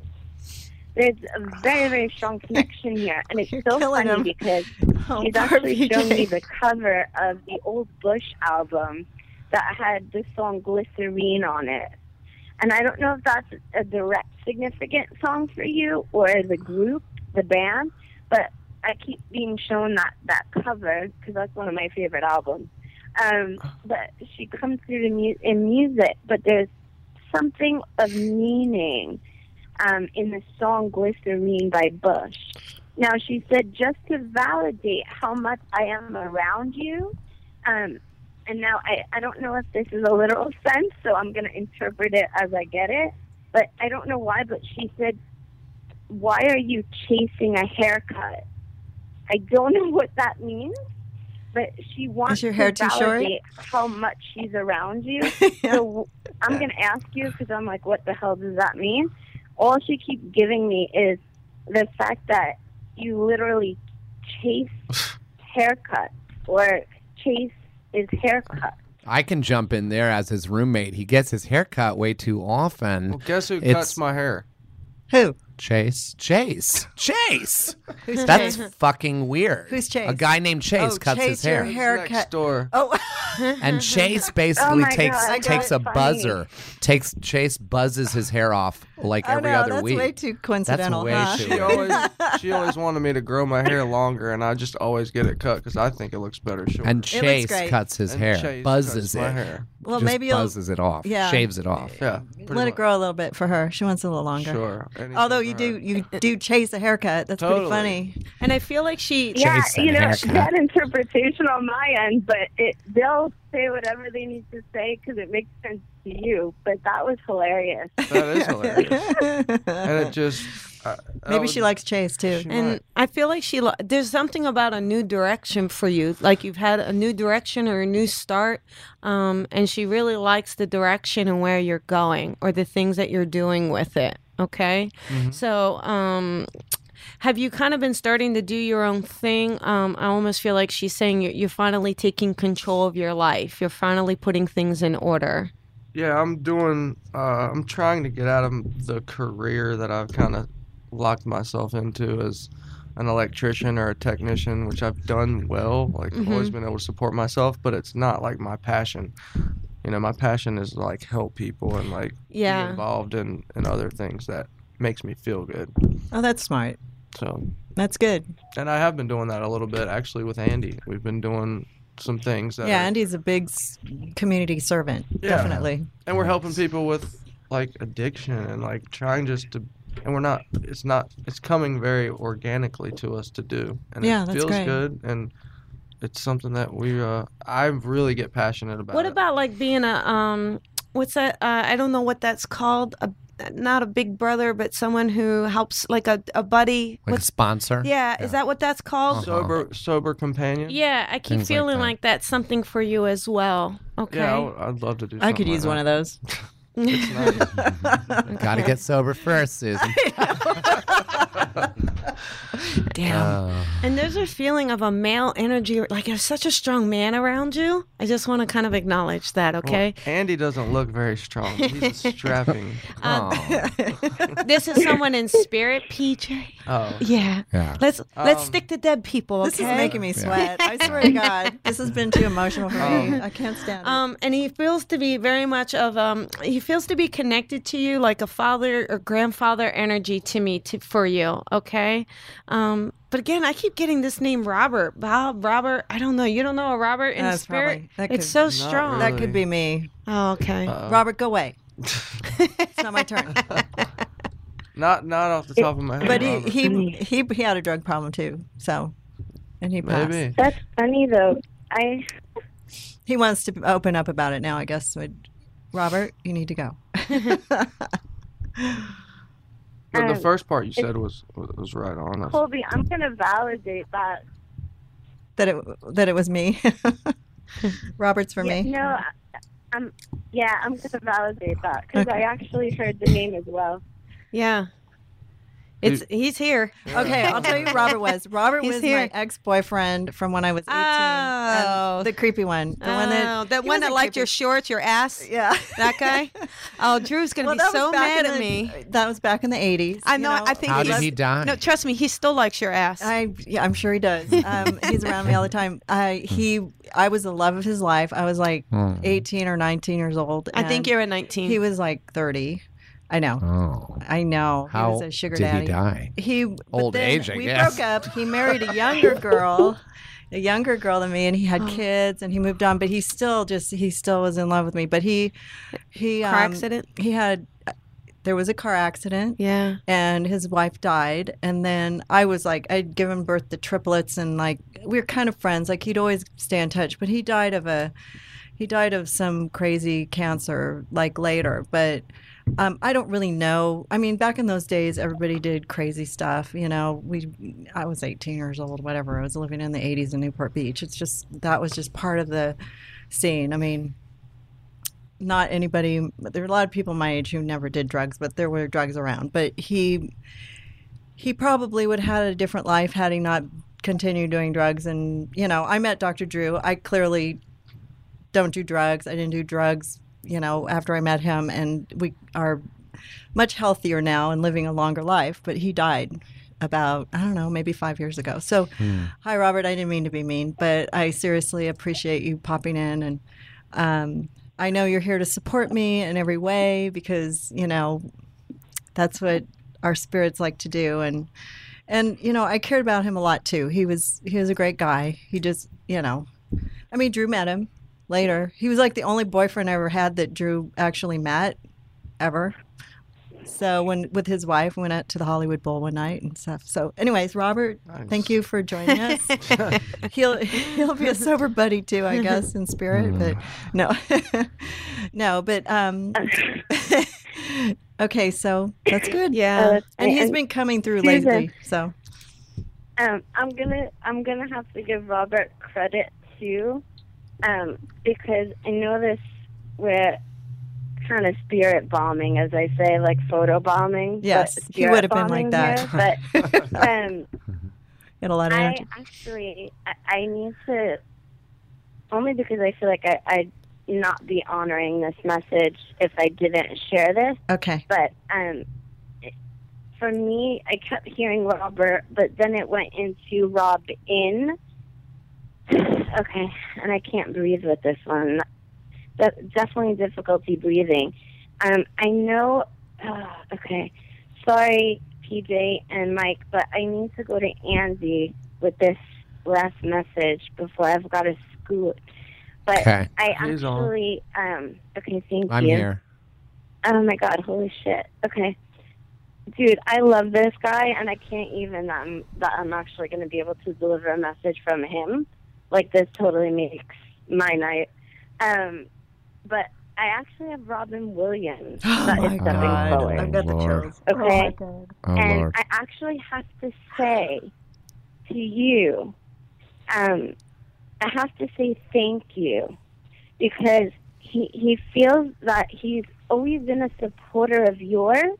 There's a very, very strong connection here, and it's You're so funny him. because Oh, she's actually shown me the cover of the old Bush album that had the song Glycerine on it. And I don't know if that's a direct significant song for you or the group, the band, but I keep being shown that, that cover because that's one of my favorite albums. Um, but she comes through mu- in music, but there's something of meaning um, in the song Glycerine by Bush. Now, she said, just to validate how much I am around you. Um, and now I, I don't know if this is a literal sense, so I'm going to interpret it as I get it. But I don't know why, but she said, Why are you chasing a haircut? I don't know what that means, but she wants is your hair to too short? validate how much she's around you. So I'm going to ask you because I'm like, what the hell does that mean? All she keeps giving me is the fact that you literally chase haircuts or chase is haircut. I can jump in there as his roommate. He gets his hair cut way too often. Well, guess who It's- cuts my hair? Who? Chase. Chase. Chase. Who's That's Chase? fucking weird. Who's Chase? A guy named Chase Oh, cuts Chase, his hair. your hair- Next Haircut. door. Oh, And Chase Oh basically my takes God, takes a funny. buzzer. Takes Chase buzzes his hair off like oh every no, other that's week. That's way too coincidental. way huh? too- She always she always wanted me to grow my hair longer, and I just always get it cut because I think it looks better short. and looks Chase cuts his And hair, Chase buzzes cuts my it. hair. Well, Just maybe you'll buzzes it off. Yeah. Shaves it off. Yeah, pretty let it grow a little bit for her. She wants a little longer. Sure. Anything Although you do you do chase a haircut. That's pretty funny. And I feel like she. Yeah, Chase you know, haircut. that interpretation on my end, but it, they'll say whatever they need to say because it makes sense to you. But that was hilarious. That is hilarious. and it just I- I Maybe would- she likes Chase too. And might. I feel like she. li- There's something about a new direction for you. Like you've had a new direction or a new start, um, and she really likes the direction and where you're going or the things that you're doing with it. Okay, so um, have you kind of been starting to do your own thing? Um, I almost feel like she's saying you're, you're finally taking control of your life. You're finally putting things in order. Yeah, I'm doing. Uh, I'm trying to get out of the career that I've kind of locked myself into as an electrician or a technician, which I've done well. Like I've always been able to support myself, but it's not like my passion. You know, my passion is like help people and like be Yeah. involved in in other things that makes me feel good. Oh, that's smart. So, That's good. and I have been doing that a little bit actually with Andy. We've been doing some things that Yeah, are- Andy's a big community servant. Yeah. Definitely. and we're helping people with like addiction and like trying just to and we're not it's not it's coming very organically to us to do and Yeah, it that's feels great. good and it's something that we uh i really get passionate about What it. about like being a um what's that uh, I don't know what that's called a not a big brother but someone who helps like a, a buddy Like a sponsor. yeah, is that what that's called? Uh-huh. sober sober companion Yeah, I keep Things like feeling that. like, that's something for you as well. Okay. yeah I would- i'd love to do I could use one of those. it's nice. Got to get sober first, Susan. Damn. Uh, and there's a feeling of a male energy like there's such a strong man around you. I just want to kind of acknowledge that, okay? well, andy doesn't look very strong he's a strapping aw. this is someone in spirit, PJ. oh Yeah. Yeah. Let's let's Um, stick to dead people, okay? This is making me sweat. I swear to God, this has been too emotional for me. I can't stand it. Um, and he feels to be very much of um, he feels to be connected to you like a father or grandfather energy to me to for you. Okay, um, but again, I keep getting this name Robert, Bob, Robert. I don't know. You don't know a Robert in That's spirit. probably- that it's so Not strong. that could be me. Oh, okay. Uh-oh. Robert, go away. it's not my turn. not not off the top of my head But he, he he he had a drug problem too. So, and he passed. maybe That's funny though. I He wants to open up about it now. I guess. So Robert, you need to go. but the Um, first part you said was was right on That's- Colby, I'm gonna validate that. that it that it was me. Robert's for Yeah, me. No, I- I'm. Yeah, I'm gonna validate that because I actually heard the name as well. Yeah. It's he's here. Okay, I'll tell you Robert was. Robert He's was here. my ex-boyfriend from when I was 18. Oh. the creepy one. The one Oh, that that one that wasn't liked your creepy. shorts, your ass. Yeah. That guy. Oh, Drew's gonna Well, be so mad at the- me. That was back in the 80s. I you know. I think How he did loves- he die? No, trust me, he still likes your ass. I yeah, I'm sure he does. Um, he's around me all the time. I he I was the love of his life. I was like Hmm. 18 or 19 years old. I think you're at 19. He was like 30. I know. Oh. I know. How he was a sugar did daddy. he die? He Old age, I we guess. broke up. He married a younger girl, a younger girl than me, and he had kids, and he moved on. But he still just he still was in love with me. But he he Car um, accident? He had there was a car accident yeah. and his wife died and then i was like i'd given birth to triplets and like we were kind of friends like he'd always stay in touch but he died of a he died of some crazy cancer like later but um, i don't really know. I mean back in those days everybody did crazy stuff you know? We i was 18 years old whatever. I was living in the 80s in newport beach. It's just that was just part of the scene. I mean not anybody there were a lot of people my age who never did drugs but there were drugs around. But he he probably would have had a different life had he not continued doing drugs. And you know i met dr drew. I clearly don't do drugs. I didn't do drugs you know after i met him and we are much healthier now and living a longer life but he died about i don't know maybe five years ago so hi robert i didn't mean to be mean but i seriously appreciate you popping in and um, I know you're here to support me in every way because you know that's what our spirits like to do, and and you know I cared about him a lot too. He was he was a great guy. He just you know, I mean Drew met him later. He was like the only boyfriend I ever had that Drew actually met ever. So when with his wife we went out to the Hollywood Bowl one night and stuff. So anyways, Robert, thank you for joining us. he'll he'll be a sober buddy too, I guess, in spirit. But no, no. But um, okay, so that's good. Yeah. and he's and been coming through Susan. lately. So um, I'm gonna I'm gonna have to give Robert credit too, um, because I know this we're kind of spirit bombing, as I say, like photo bombing. Yes, he would have been like that. here, but um, get a lot of I energy. actually I, I need to only because I feel like I, I'd not be honoring this message if I didn't share this. Okay. But um, for me, I kept hearing Robert, but then it went into Rob in. Okay, and I can't breathe with this one. That definitely difficulty breathing. Um, I know. Uh, okay, sorry, PJ and Mike, but I need to go to Andy with this last message before I've got to scoot. But Okay. I He's on. actually, um, okay, thank I'm you. here. Oh my god, holy shit. Okay. Dude, I love this guy and I can't even um that I'm actually gonna be able to deliver a message from him. Like this totally makes my night. Um but I actually have Robin Williams Oh that my is stepping God. forward. I've got the Lord. chills. Okay. Oh, and Lord. I actually have to say to you, um, I have to say thank you because he he feels that he's always been a supporter of yours,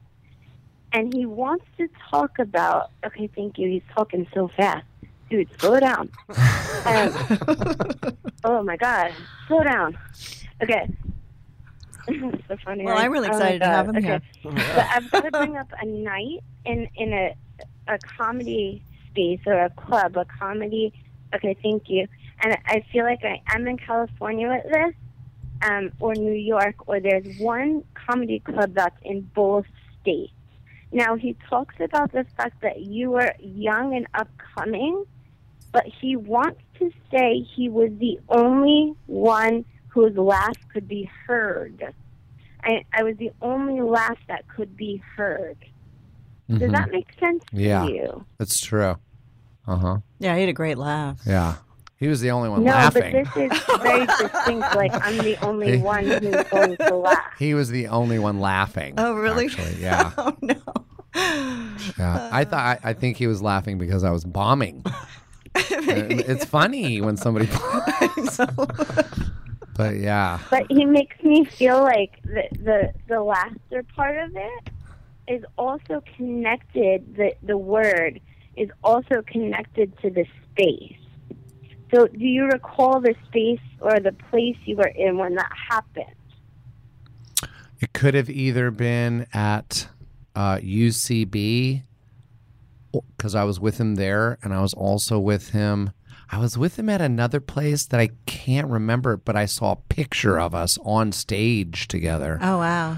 and he wants to talk about. Okay, thank you. He's talking so fast, dude. Slow down. Um, oh my god, slow down. Okay. so funny. Well, right? I'm really Oh excited to have him okay. here. But I've got to bring up a night in in a a comedy space or a club, a comedy. Okay, thank you. And I feel like I am in California with this, um, or New York, or there's one comedy club that's in both states. Now he talks about the fact that you were young and upcoming, but he wants to say he was the only one whose laugh could be heard. I, I was the only laugh that could be heard. Does Mhm. that make sense Yeah. to you? That's true. Uh huh. Yeah, he had a great laugh. Yeah. He was the only one no, laughing. but this is very distinct. Like I'm the only one who's going to laugh. He was the only one laughing. Oh, really? Actually, yeah. oh no. Yeah. I thought I, I think he was laughing because I was bombing. It's funny when somebody But yeah. But he makes me feel like the the the laughter part of it is also connected. The the word is also connected to the space. So, do you recall the space or the place you were in when that happened? It could have either been at uh, UCB because I was with him there, and I was also with him. I was with him at another place that I can't remember, but I saw a picture of us on stage together Oh wow.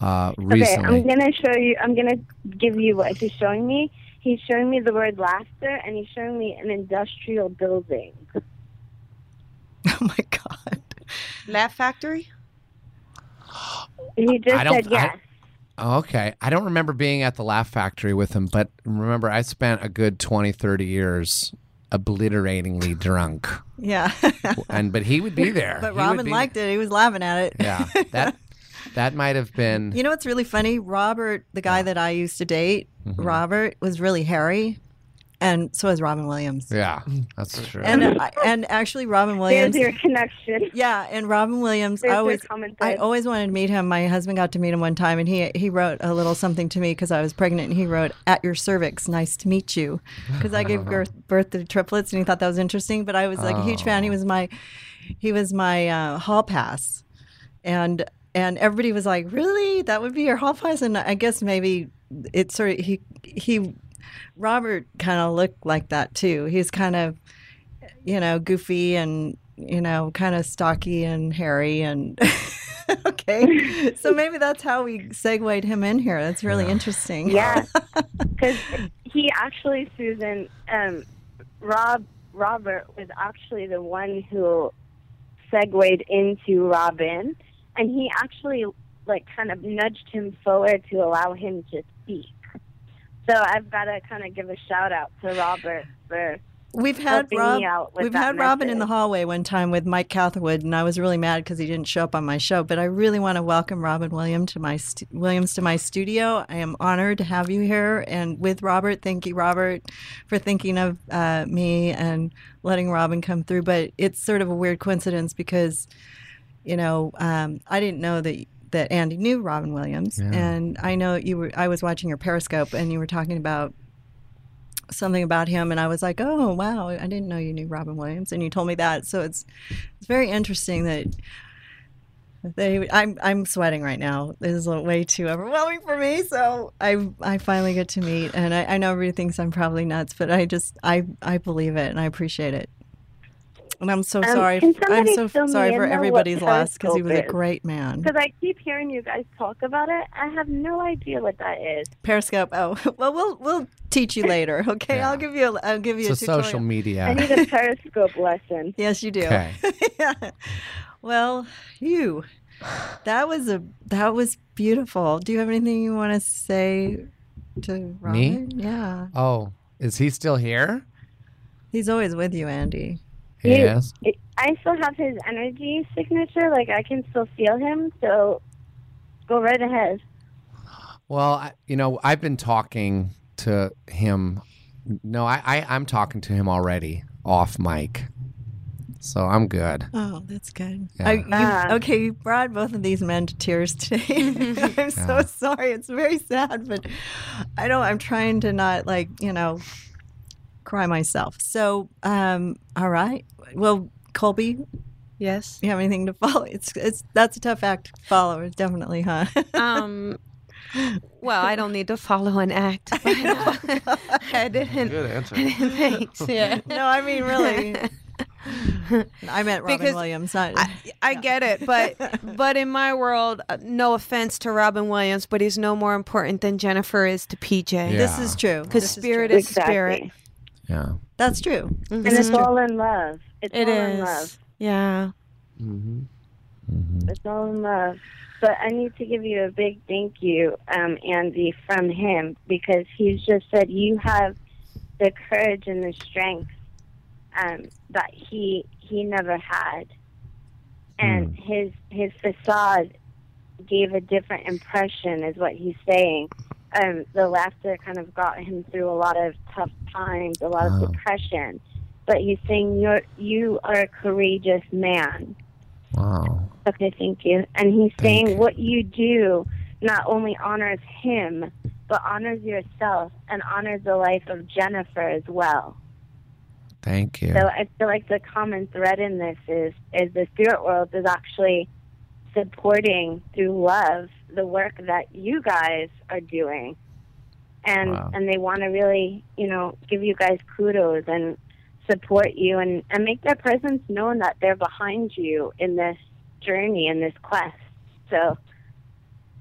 uh, Okay. I'm gonna show you. I'm gonna give you what he's showing me. He's showing me the word laughter, and he's showing me an industrial building. Oh my god. Laugh Factory? He just I don't- said yes. Okay. I don't remember being at the Laugh Factory with him, but remember, I spent a good 20, 30 years obliteratingly drunk. Yeah. And but he would be there. but He Robin liked it. He was laughing at it. Yeah. That that might have been You know what's really funny? Robert, the guy that I used to date, Mm-hmm. Robert was really hairy, and so is Robin Williams. Yeah, that's true. And I- and actually, Robin There's Williams. your connection. Yeah, and Robin Williams. There's I always, I always wanted to meet him. My husband got to meet him one time, and he he wrote a little something to me because I was pregnant, and he wrote, "At your cervix, nice to meet you," because I gave birth, birth to triplets, and he thought that was interesting. But I was like a huge fan. He was my, he was my uh, hall pass, and and everybody was like, "Really? That would be your hall pass?" And I guess maybe it sort of he he Robert kind of looked like that too. He's kind of you know goofy and you know kind of stocky and hairy and okay. So maybe that's how we segued him in here. That's really interesting. Yeah, because he actually, Susan, um, Rob, Robert was actually the one who segued into Robin, and he actually like kind of nudged him forward to allow him to speak. So I've got to kind of give a shout out to Robert for We've had helping Rob. me out We've had Robin in the hallway one time with Mike Catherwood, and I was really mad because he didn't show up on my show. But I really want to welcome Robin William to my stu- Williams to my studio. I am honored to have you here, and with Robert. Thank you, Robert, for thinking of uh, me and letting Robin come through. But it's sort of a weird coincidence because, you know, um, I didn't know that that Andy knew Robin Williams, and I know you were. I was watching your Periscope, and you were talking about something about him and I was like, "Oh, wow, I didn't know you knew Robin Williams." And you told me that. So it's it's very interesting that they I'm I'm sweating right now. This is way too overwhelming for me. So I I finally get to meet and I, I know everybody thinks I'm probably nuts, but I just I I believe it and I appreciate it. And I'm so Um, sorry. can I'm so sorry for everybody's loss because he was a great man. because I keep hearing you guys talk about it. I have no idea what that is. Periscope. Oh, well, we'll we'll teach you later. Okay, Yeah. I'll give you a, I'll give you it's a a tutorial. social I media. need a Periscope lesson. Yes, you do. Okay. yeah. Well, you. That was a that was beautiful. Do you have anything you want to say to Robin? Yeah. Oh, is he still here? He's always with you, Andy. You- Yes. it- I still have his energy signature. Like I can still feel him. So go right ahead. Well, I, you know, I've been talking to him. No, I, I I'm talking to him already off mic, so I'm good. Oh, that's good. Yeah. I, you, Ah. okay, you brought both of these men to tears today. I'm so sorry. It's very sad, but I don't. I'm trying to not like you know cry myself. So, um, all right. Well, Colby, Yes. you have anything to follow? It's it's that's a tough act to follow. Definitely, huh? Um. Well, I don't need to follow an act. But, uh, I didn't. Good answer. Thanks. Yeah. no, I mean really. I meant Robin Because Williams. Not, I, I get it, but but in my world, uh, no offense to Robin Williams, but he's no more important than Jennifer is to PJ. Yeah. this is true. Because This is spirit true. is spirit. Yeah. That's true. And it's true. all in love. It's It all in love. is. Yeah. hmm It's all in love. But I need to give you a big thank you, um, Andy, from him because he's just said you have the courage and the strength um, that he he never had, and his his facade gave a different impression, is what he's saying. Um, the laughter kind of got him through a lot of tough times, a lot Wow. of ah. depression. But he's saying you're you are a courageous man. Wow. Okay, thank you. And he's Thank saying you. what you do not only honors him, but honors yourself and honors the life of Jennifer as well. Thank you. So I feel like the common thread in this is is the spirit world is actually supporting through love the work that you guys are doing. And Wow. and they want to really, you know, give you guys kudos and support you and, and make their presence known that they're behind you in this journey in this quest. So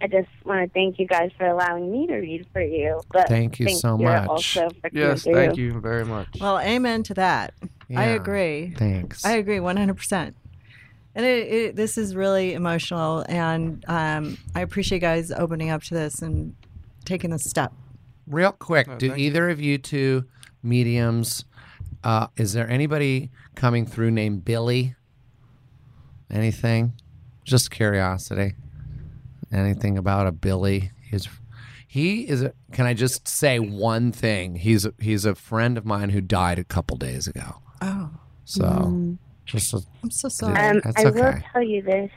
I just want to thank you guys for allowing me to read for you. But Thank you so much. Also for Yes, coming thank you very much. Well, amen to that. I agree. Thanks. I agree 100%. And it, it, this is really emotional, and um, I appreciate you guys opening up to this and taking this step. Real quick, Oh, do thank you. either of you two mediums? Uh, is there anybody coming through named Billy? Anything? Just curiosity. Anything about a Billy? He's he is. A, can I just say one thing? He's a, he's a friend of mine who died a couple days ago. Oh, So just a, I'm so sorry. Um, That's I will tell you this: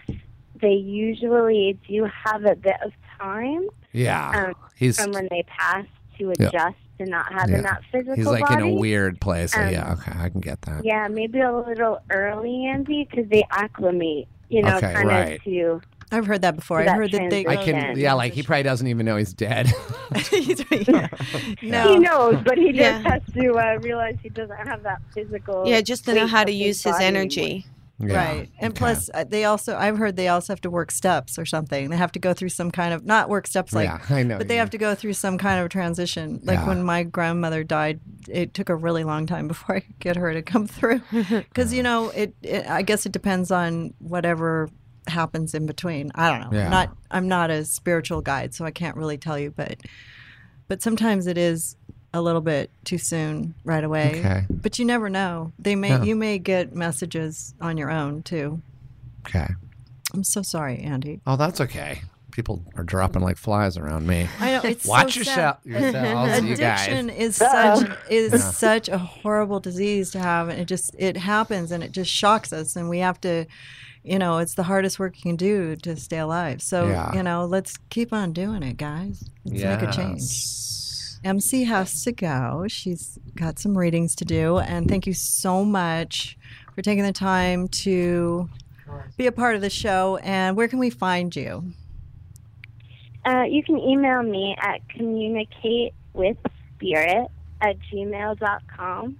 they usually do have a bit of time yeah. um, he's from when they pass to Yeah. adjust to not having Yeah. that physical he's like body. in a weird place. So Um, yeah. Okay, I can get that. Yeah, maybe a little early, Andy, because they acclimate. You know, Okay, kind right. of to. I've heard that before. I that heard that they. I can. Yeah, like he probably doesn't even know he's dead. He's- yeah. He knows, but he just Yeah. has to uh, realize he doesn't have that physical. Yeah, just to know how to use his body energy. Yeah, Right. And plus, uh, they also, I've heard they also have to work steps or something. They have to go through some kind of, not work steps like, yeah, I know. but they have to go through some kind of transition. Like when my grandmother died, it took a really long time before I could get her to come through. Because, you know, it, it, I guess it depends on whatever happens in between. I don't know. I'm not, I'm not a spiritual guide, so I can't really tell you, but, but sometimes it is a little bit too soon right away. Okay. But you never know. They may, Yeah. you may get messages on your own too. Okay. I'm so sorry, Andy. Oh, that's okay. People are dropping like flies around me. I know it's Watch so yourself, sad. yourselves, you guys. Addiction is such is such a horrible disease to have, and it just it happens, and it just shocks us, and we have to, you know, it's the hardest work you can do to stay alive. So Yeah. you know, let's keep on doing it, guys. Let's make a change. MC has to go. She's got some readings to do, and thank you so much for taking the time to be a part of the show. And where can we find you? Uh, you can email me at communicatewithspirit at gmail.com.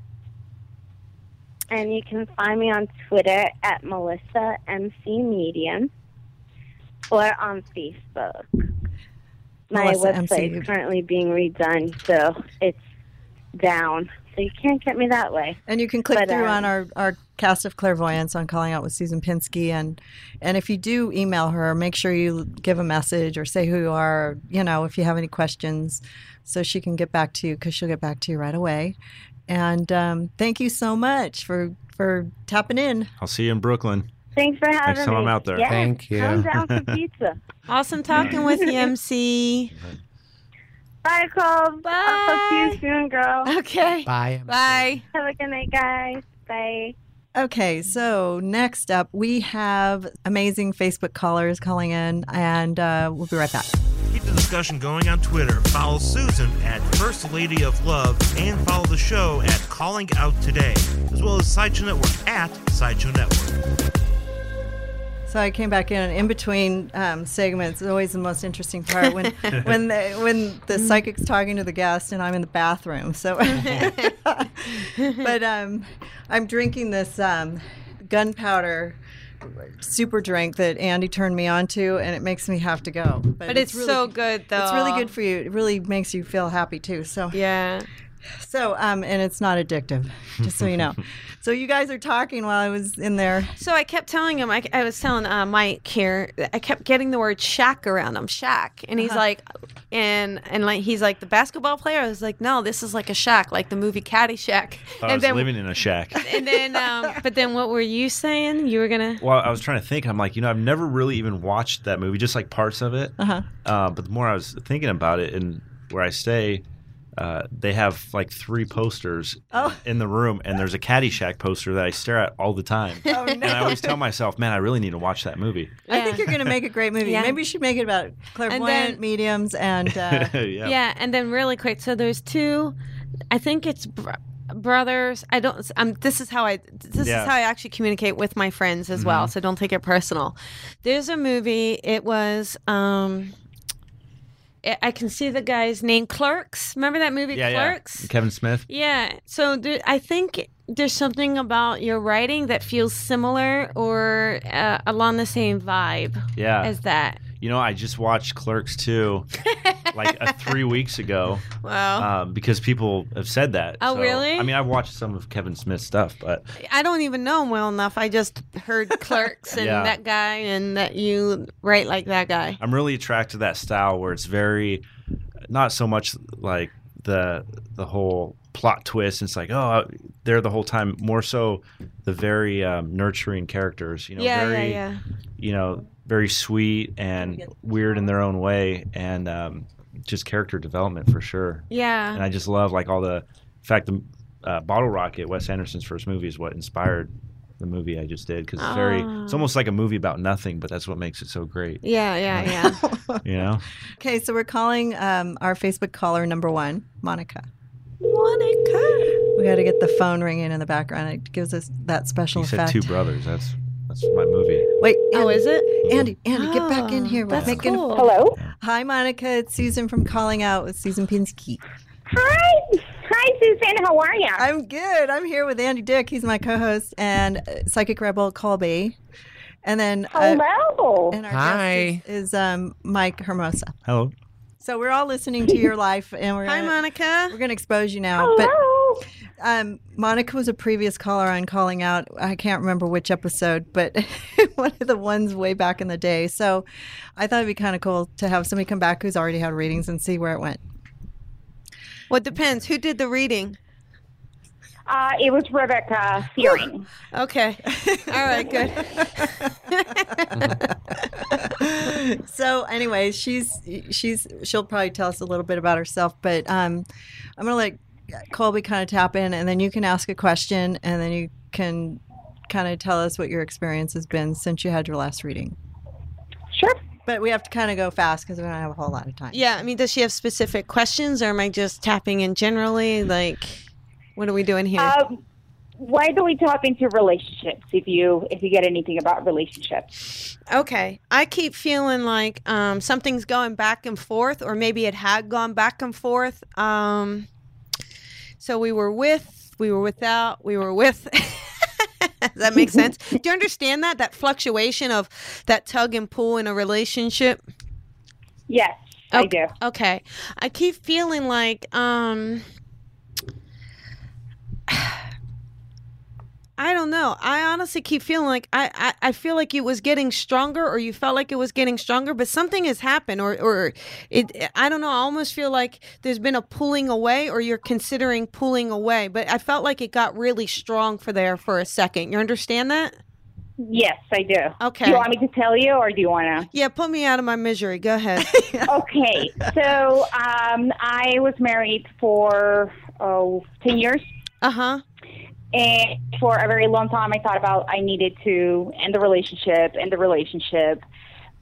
And you can find me on Twitter at Melissa MC Medium or on Facebook. My Melissa MC. website is currently being redone, so it's down. So you can't get me that way. And you can click But, through um, on our, our cast of clairvoyance on calling out with Susan Pinsky and and if you do email her, make sure you give a message or say who you are, you know, if you have any questions, so she can get back to you because she'll get back to you right away. And um, thank you so much for for tapping in. I'll see you in Brooklyn. Thanks for having Next time me. I'm out there. Yeah, Thank you. Come down for pizza. Awesome talking with you, MC. Bye, Cole. Bye. I'll talk to you soon, girl. Okay. Bye. Bye. Have a good night, guys. Bye. Okay, so next up we have amazing Facebook callers calling in, and uh, we'll be right back. Keep the discussion going on Twitter. Follow Susan at First Lady of Love and follow the show at Calling Out Today, as well as Sideshow Network at Sideshow Network. So I came back in, and in between um, segments, it's always the most interesting part when when the, when the psychic's talking to the guest and I'm in the bathroom. So, but um, I'm drinking this um, gunpowder super drink that Andy turned me on to, and it makes me have to go. But it's, really, so good, though. It's really good for you. It really makes you feel happy too. So Yeah. so um, and it's not addictive, just so you know. so you guys are talking while I was in there. So I kept telling him, I, I was telling uh, Mike here, I kept getting the word shack around him, shack. And he's like, and and like he's like the basketball player. I was like, no, this is like a shack, like the movie Caddyshack. I and was then living in a shack. and then um, but then what were you saying? You were gonna Well, I was trying to think. I'm like, you know, I've never really even watched that movie, just like parts of it. Uh-huh. Uh, but the more I was thinking about it, and where I stay, uh, they have like three posters Oh. in the room, and there's a Caddyshack poster that I stare at all the time. Oh, no. And I always tell myself, man, I really need to watch that movie. I think you're going to make a great movie. Yeah. Maybe you should make it about clairvoyant then- mediums and uh, yeah. Yeah. and then really quick. So there's two. I think it's br- brothers. I don't. Um, this is how I. This Yeah. is how I actually communicate with my friends as well. So don't take it personal. There's a movie. It was. Um, I- I can see the guy's name. Clerks. Remember that movie, Yeah, Clerks? yeah. Kevin Smith. Yeah. So there, I think there's something about your writing that feels similar or uh, along the same vibe Yeah. as that. You know, I just watched Clerks 2 like uh, three weeks ago Wow. um, because people have said that. Oh, really? I mean, I've watched some of Kevin Smith's stuff, but I don't even know him well enough. I just heard Clerks and Yeah. that guy and that you write like that guy. I'm really attracted to that style where it's very not so much like the the whole plot twist. It's like oh they're the whole time. More so the very um, nurturing characters. You know, yeah, very yeah, yeah. you know very sweet and weird in their own way, and um, just character development for sure. Yeah. And I just love like all the in fact the uh, Bottle Rocket, Wes Anderson's first movie, is what inspired the movie I just did because it's very it's Oh. almost like a movie about nothing, but that's what makes it so great. Yeah, yeah, yeah. You know. okay. So we're calling um, our Facebook caller number one, Monica. Monica. We got to get the phone ringing in the background. It gives us that special You said effect. two brothers. That's that's my movie. Wait, Oh, is it? Andy, Andy, get back in Oh, here. We're that's making. cool. Hello. Hi, Monica. It's Susan from Calling Out with Susan Pinsky. Hi. Hi, Susan. How are you? I'm good. I'm here with Andy Dick. He's my co-host and uh, Psychic Rebel Colby. And then uh, Hello. and our Hi. guest is, is um, Mike Hermosa. Hello. So we're all listening to your life, and we're Hi, gonna, Monica. we're going to expose you now. Hello. But um, Monica was a previous caller on Calling Out. I can't remember which episode, but one of the ones way back in the day. So I thought it'd be kind of cool to have somebody come back who's already had readings and see where it went. Well, it depends. Who did the reading? Uh, it was Rebecca Fearing. Okay. All right, good. so anyway, she's she's she'll probably tell us a little bit about herself, but um, I'm gonna let Colby kind of tap in, and then you can ask a question, and then you can kind of tell us what your experience has been since you had your last reading. Sure. But we have to kind of go fast because we don't have a whole lot of time. Yeah, I mean, does she have specific questions or am I just tapping in generally? Like, what are we doing here? Um, why don't we tap into relationships? If you if you get anything about relationships, Okay. I keep feeling like um, something's going back and forth, or maybe it had gone back and forth. Um, so we were with, we were without, we were with. Does that make sense? Do you understand that? That fluctuation of that tug and pull in a relationship? yes, I do. Okay. I keep feeling like um I don't know. I honestly keep feeling like I, I, I feel like it was getting stronger or you felt like it was getting stronger, but something has happened or, or it I don't know, I almost feel like there's been a pulling away or you're considering pulling away. But I felt like it got really strong for there for a second. You understand that? Yes, I do. Okay. Do you want me to tell you, or do you want to? Yeah, put me out of my misery. Go ahead. okay, so um, I was married for oh, 10 years. Uh-huh. And for a very long time, I thought about I needed to end the relationship, end the relationship.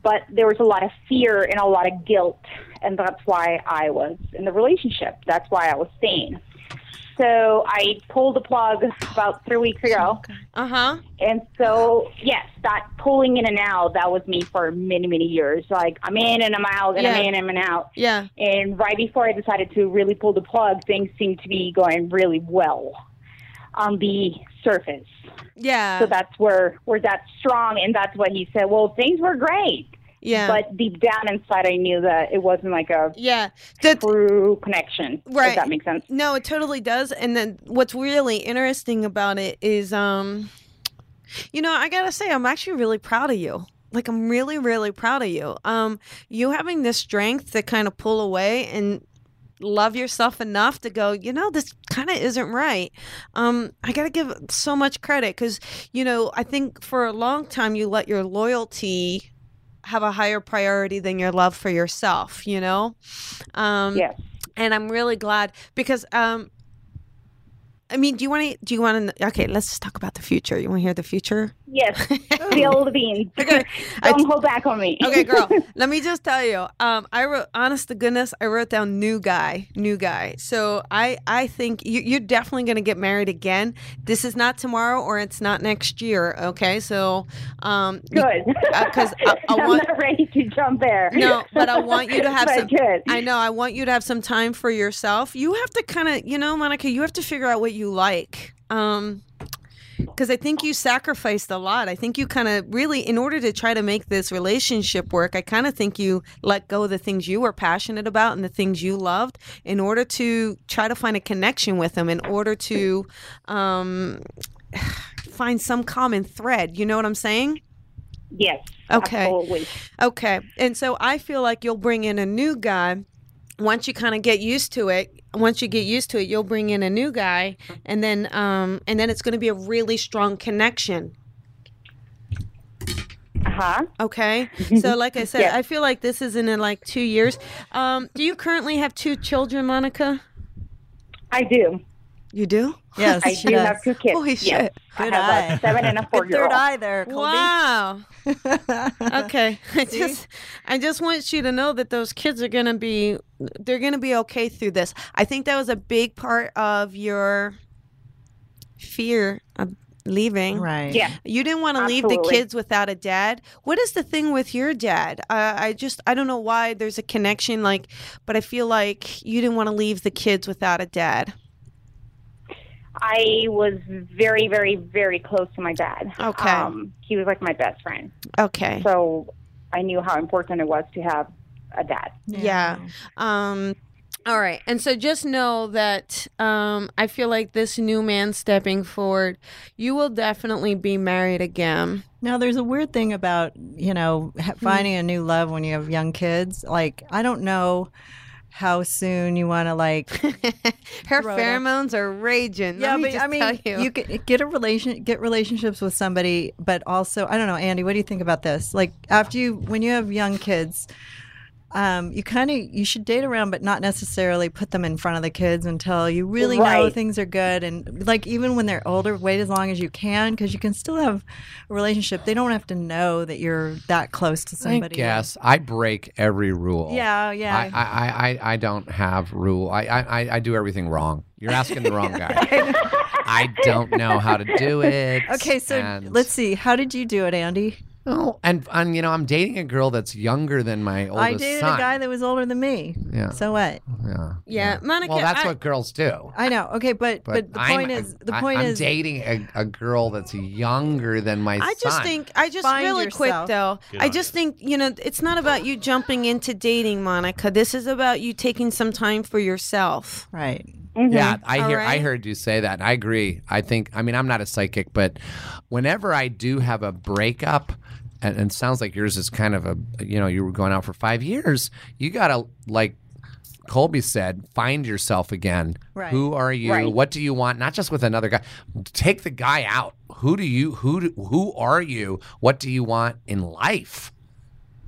But there was a lot of fear and a lot of guilt. And that's why I was in the relationship. That's why I was staying. So I pulled the plug about three weeks ago. Uh-huh. And so, yes, that pulling in and out, that was me for many, many years. Like, I'm in and I'm out, and Yeah. I'm in and I'm out. Yeah. And right before I decided to really pull the plug, things seemed to be going really well on the surface. Yeah. So that's where where that's strong, and that's what he said. Well, things were great, yeah. but deep down inside, I knew that it wasn't like a yeah. That true connection. Right. That makes sense. No, it totally does. And then what's really interesting about it is, um, you know, I gotta say, I'm actually really proud of you. Like, I'm really, really proud of you. Um, you having this strength to kind of pull away and love yourself enough to go, you know, this kind of isn't right. Um, I gotta give so much credit because, you know, I think for a long time you let your loyalty have a higher priority than your love for yourself. You know. Um, Yes. and I'm really glad because um I mean, do you want to? Do you want to? Okay, let's just talk about the future. You want to hear the future? Yes, the beans. Okay. Don't hold back on me. Okay, girl. let me just tell you. Um, I wrote, honest to goodness, I wrote down new guy, new guy. So I, I think you, you're definitely going to get married again. This is not tomorrow, or it's not next year. Okay, so um, Good. because I, I I'm want. not ready to jump there. No, but I want you to have some. good. I know. I want you to have some time for yourself. You have to kind of, you know, Monica. You have to figure out what you like. Um, because I think you sacrificed a lot. I think you kind of really, in order to try to make this relationship work, I kind of think you let go of the things you were passionate about and the things you loved in order to try to find a connection with them, in order to um, find some common thread. You know what I'm saying? Yes. Okay. Absolutely. Okay. And so I feel like you'll bring in a new guy once you kind of get used to it. Once you get used to it, you'll bring in a new guy and then um and then it's going to be a really strong connection. Uh huh. Okay? So like I said, Yes. I feel like this is in uh, like 2 years. Um do you currently have two children, Monica? I do. You do? Yes, I she do does. have two kids. Holy Yes. shit. Good I have eye. a seven and a four Good year third old. eye there, Colby. Wow. okay. I just I just want you to know that those kids are going to be they're going to be okay through this. I think that was a big part of your fear of leaving. Right. Yeah. You didn't want to leave the kids without a dad. What is the thing with your dad? Uh, I just I don't know why there's a connection like but I feel like you didn't want to leave the kids without a dad. I was very, very, very close to my dad. Okay. Um, he was like my best friend. Okay. So I knew how important it was to have a dad. Yeah. Um all right. And so just know that um I feel like this new man stepping forward, you will definitely be married again. Now, there's a weird thing about, you know, Hmm. finding a new love when you have young kids. Like, I don't know how soon you want to, like, Her pheromones are raging. yeah, but just I mean, tell you. you can get a relation, get relationships with somebody, but also, I don't know, Andy, what do you think about this? Like, after you, when you have young kids, um, you kind of you should date around, but not necessarily put them in front of the kids until you really know things are good. And like even when they're older, wait as long as you can because you can still have a relationship. They don't have to know that you're that close to somebody. I guess I break every rule. Yeah, yeah. I, I, I, I don't have rule. I, I, I- I do everything wrong. You're asking the wrong guy. I don't know how to do it. Okay, so and- let's see. How did you do it, Andy? Oh, and and you know, I'm dating a girl that's younger than my oldest I dated son. a guy that was older than me. Yeah. So what? yeah. yeah, Monica. Well, that's I- what girls do. I know. Okay, but but, the I'm- point is the I- point I'm is dating a, a girl that's younger than my I son. just think I just Find really quick though. Good I just you. think you know it's not about you jumping into dating, Monica. This is about you taking some time for yourself. right. Mm-hmm. Yeah, I All hear. I heard you say that. I agree. I think. I mean, I'm not a psychic, but whenever I do have a breakup, and, and it sounds like yours is kind of a. You know, you were going out for five years. You gotta like. Colby said, "Find yourself again. Right. Who are you? Right. What do you want? Not just with another guy. Take the guy out. Who do you? Who? Do, who are you? What do you want in life?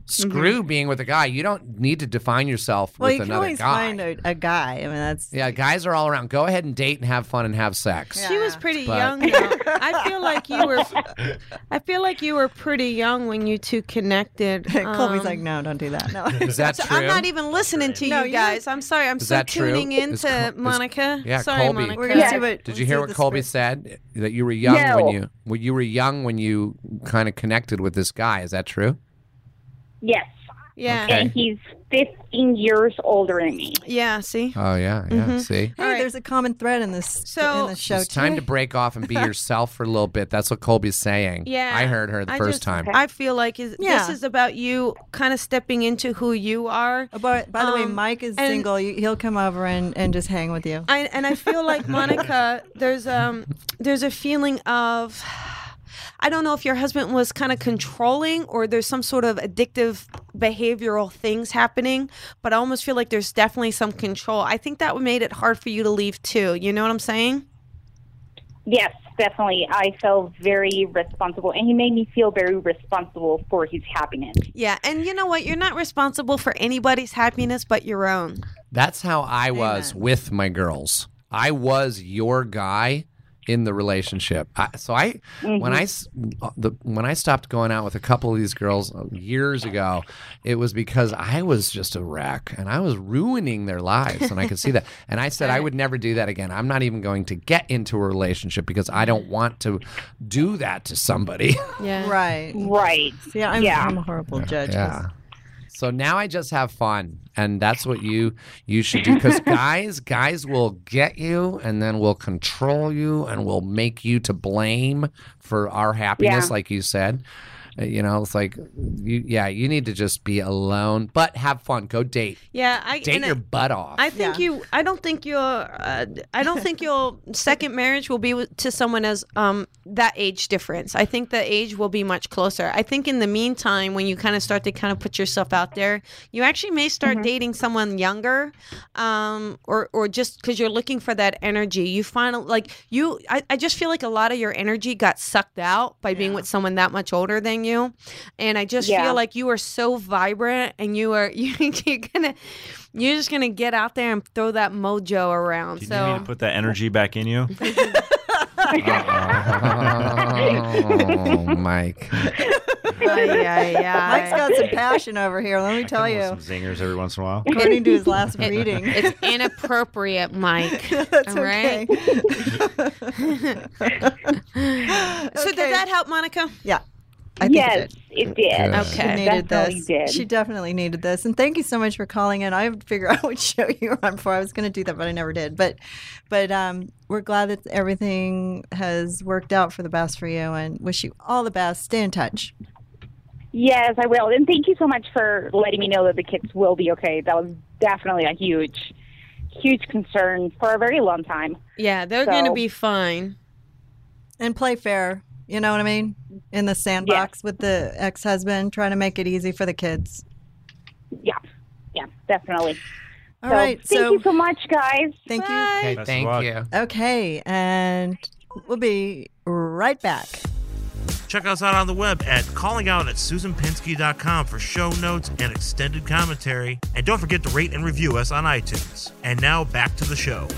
Screw being with a guy. You don't need to define yourself Well, with you can another always guy. find a, a guy. I mean, that's Yeah, guys are all around. Go ahead and date and have fun and have sex. She was pretty But- young though. I feel like you were I feel like you were pretty young when you two connected. Colby's Um, like, no, don't do that. No. Is that so true? I'm not even listening to No, you you're- guys. I'm sorry. I'm Is so that true? tuning Is into Col- is- Monica. yeah, sorry, Colby. Monica. We're gonna Yeah. see what. Did you hear what what Colby script- said? That you were young No. when you when you were young when you kind of connected with this guy. Is that true? Yes. Yeah. Okay. And he's 15 years older than me. Yeah, see? Oh yeah, yeah. Mhm. See, Hey, All right. there's a common thread in this So- in the show. it's time too. to break off and be yourself for a little bit. That's what Colby's saying. Yeah. I heard her the I first just- time. I feel like is, Yeah. this is about you kind of stepping into who you are. Oh, By, by the way, Um, Mike is and- single. You, he'll come over and, and just hang with you. I, and I feel like Monica, there's um there's a feeling of I don't know if your husband was kind of controlling or there's some sort of addictive behavioral things happening, but I almost feel like there's definitely some control. I think that made it hard for you to leave too. You know what I'm saying? Yes, definitely. I felt very responsible, and he made me feel very responsible for his happiness. Yeah, and you know what? You're not responsible for anybody's happiness but your own. That's how I was Amen. with my girls. I was your guy in the relationship. I, so I when mm-hmm. I s- uh, the when I stopped going out with a couple of these girls uh, years ago, it was because I was just a wreck and I was ruining their lives and I could see that. And I said I would never do that again. I'm not even going to get into a relationship because I don't mm-hmm. want to do that to somebody. Yeah. Right. Right. See, I'm, Yeah. I'm a horrible judge. Yeah. So now I just have fun, and that's what you you should do. Because guys, guys will get you, and then will control you, and will make you to blame for our happiness, Yeah. like you said. Uh, You know, it's like, you, yeah, you need to just be alone, but have fun. Go date, Yeah. I date your I- butt off. I think Yeah. you. I don't think your. Uh, I don't think your second marriage will be to someone as um that age difference. I think the age will be much closer. I think in the meantime, when you kind of start to kind of put yourself out there, you actually may start dating someone younger, um, or or just because you're looking for that energy. You find like you. I, I just feel like a lot of your energy got sucked out by being with someone that much older than you, and I just Yeah. feel like you are so vibrant and you are you, you're gonna you're just gonna get out there and throw that mojo around. Do you so need me to put that energy back in you? oh, Mike. yeah, yeah. Mike's got some passion over here. Let me I tell come you. some zingers every once in a while. According to his last reading. It's inappropriate, Mike. That's all right? okay. So did that help, Monica? Yeah. I think yes, it did. it did. Good. She needed Definitely this. did. She definitely needed this. And thank you so much for calling in. I have to figure out which show you were on before. I was going to do that, but I never did. But, but um, we're glad that everything has worked out for the best for you, and wish you all the best. Stay in touch. Yes, I will. And thank you so much for letting me know that the kids will be okay. That was definitely a huge, huge concern for a very long time. Yeah, they're gonna be fine. And play fair. You know what I mean? In the sandbox with the ex-husband, trying to make it easy for the kids. Yeah, yeah, definitely. All so right. Thank so you so much, guys. thank you. Okay, thank luck. you. Okay, and we'll be right back. Check us out on the web at callingout at susanpinsky.com for show notes and extended commentary. And don't forget to rate and review us on iTunes. And now back to the show.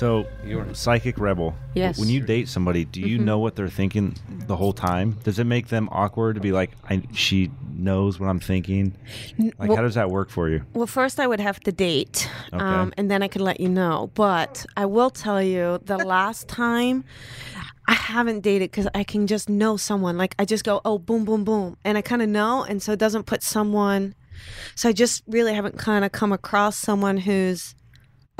So, you're psychic rebel. Yes. When you date somebody, do you know what they're thinking the whole time? Does it make them awkward to be like, I, she knows what I'm thinking? Like, well- how does that work for you? Well, first I would have to date, Okay. um, and then I could let you know. But I will tell you, the last time I haven't dated because I can just know someone. Like I just go, oh, boom, boom, boom, and I kind of know, and so it doesn't put someone. So I just really haven't kind of come across someone who's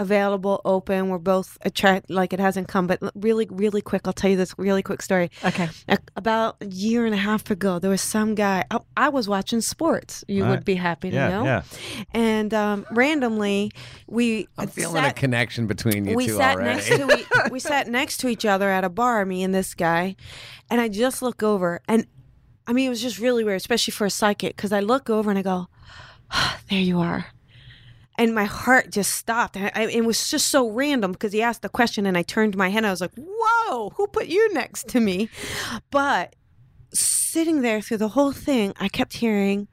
available, open. We're both attract. Like it hasn't come, but really, really quick. I'll tell you this really quick story. Okay. A- About a year and a half ago, there was some guy. I, I was watching sports. You All would right. be happy to Yeah, know. yeah. And um, randomly, we I'm feeling a connection between you we two sat already. next to e- we sat next to each other at a bar, me and this guy, and I just look over, and I mean it was just really weird, especially for a psychic, because I look over and I go, "There you are." And my heart just stopped. And I, it was just so random because he asked the question, and I turned my head. And I was like, "Whoa, who put you next to me?" But sitting there through the whole thing, I kept hearing,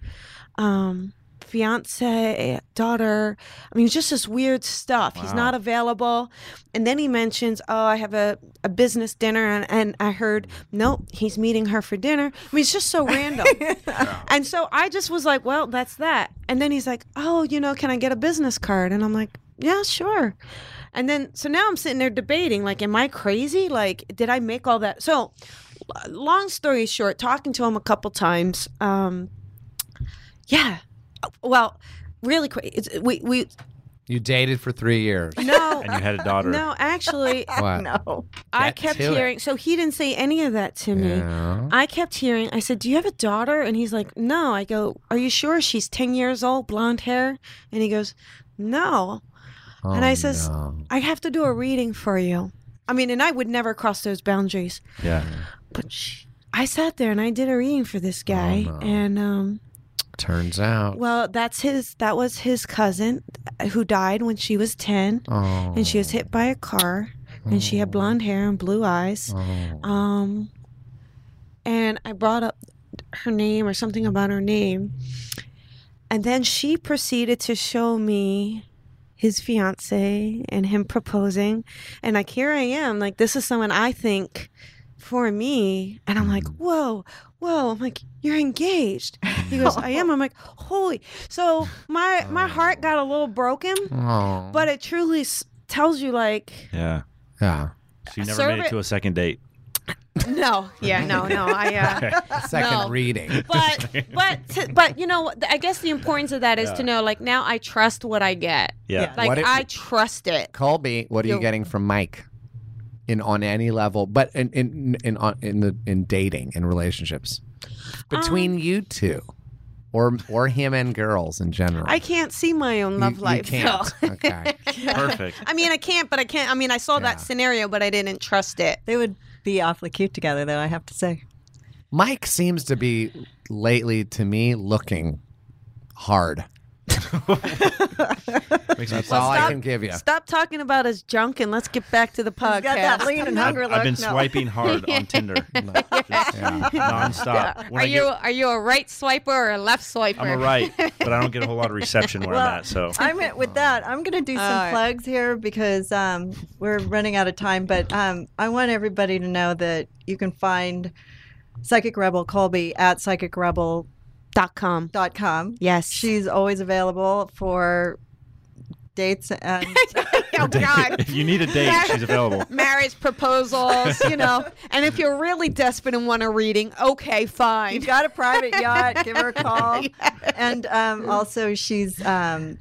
um, fiance, daughter. I mean, just this weird stuff. He's not available. And then he mentions, oh, I have a, a business dinner. And, and I heard, nope, he's meeting her for dinner. I mean, it's just so random. and so I just was like, well, that's that. And then he's like, oh, you know, can I get a business card? And I'm like, yeah, sure. And then, so now I'm sitting there debating, like, am I crazy? Like, did I make all that? So, long story short, talking to him a couple times, um, yeah. Well, really quick, it's, we we you dated for three years. no And you had a daughter. no actually What? No. I Get kept to it. hearing. So he didn't say any of that to me. Yeah. I kept hearing. I said, "Do you have a daughter?" And he's like, "No." I go, "Are you sure she's ten years old, blonde hair?" And he goes, "No." and I Oh, says, no. "I have to do a reading for you." I mean, and I would never cross those boundaries. yeah. But sh I sat there and I did a reading for this guy, Oh, no. and um, Turns out. well, that's his. That was his cousin, who died when she was ten, oh. and she was hit by a car, and she had blonde hair and blue eyes. Oh. Um, and I brought up her name or something about her name. And then she proceeded to show me his fiance and him proposing. And like, here I am, like, this is someone I think for me. And I'm like, Mm. whoa, whoa. I'm like, you're engaged. He goes, I am. I'm like, holy. So my, my heart got a little broken, Oh, but it truly s- tells you, like, Yeah. yeah. She never Serve made it it- to a second date. no, yeah, no, no. I, uh, Second No. reading. but but to, but you know I guess the importance of that is to know like now I trust what I get. Yeah. Yeah. Like if- I trust it. Colby, what are you Yo- getting from Mike? In on any level, but in in in on, in the in dating and relationships between Um, you two, or or him and girls in general. I can't see my own love you life. can't. though. Okay. Perfect. I mean, I can't, but I can't. I mean, I saw Yeah. that scenario, but I didn't trust it. They would be awfully cute together, though. I have to say. Mike seems to be lately to me looking hard. That's all I stop- can give you. Stop talking about his junk and let's get back to the podcast. Got that lean and I've, hungry I've been No. swiping hard on Tinder. Just nonstop. When Are I you get- are you a right swiper or a left swiper? I'm a right, but I don't get a whole lot of reception where Well, I'm at. So I'm at- with that. I'm going to do some All right. plugs here because um, we're running out of time. But um, I want everybody to know that you can find Psychic Rebel Colby at psychicrebel.com. Dot com. Dot com. Yes. She's always available for dates and oh God. if you need a date, she's available. Marriage proposals, you know. And if you're really desperate and want a reading, okay, fine. you've got a private yacht. Give her a call. And um, also, she's. Um,